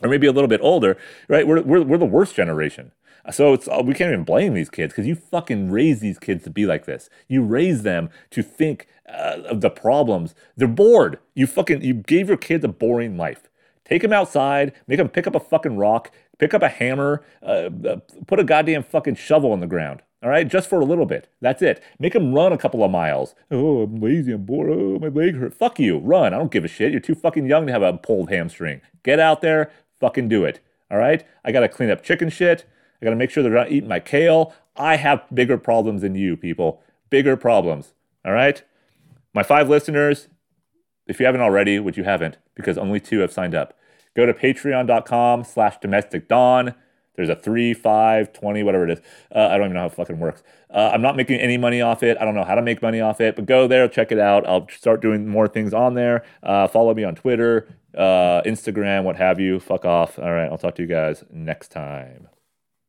or maybe a little bit older, right? We're, we're, we're the worst generation. So it's we can't even blame these kids because you fucking raise these kids to be like this. You raise them to think uh, of the problems. They're bored. You fucking you gave your kids a boring life. Take him outside, make him pick up a fucking rock, pick up a hammer, uh, uh, put a goddamn fucking shovel in the ground. All right, just for a little bit. That's it. Make him run a couple of miles. Oh, I'm lazy. I'm bored. Oh, my leg hurt. Fuck you. Run. I don't give a shit. You're too fucking young to have a pulled hamstring. Get out there. Fucking do it. All right. I gotta clean up chicken shit. I gotta make sure they're not eating my kale. I have bigger problems than you, people. Bigger problems. All right. My five listeners, if you haven't already, which you haven't, because only two have signed up, go to patreon.com slash domestic dawn. There's a 3, 5, 20, whatever it is. Uh, I don't even know how it fucking works. Uh, I'm not making any money off it. I don't know how to make money off it, but go there, check it out. I'll start doing more things on there. Uh, follow me on Twitter, uh, Instagram, what have you. Fuck off. All right, I'll talk to you guys next time.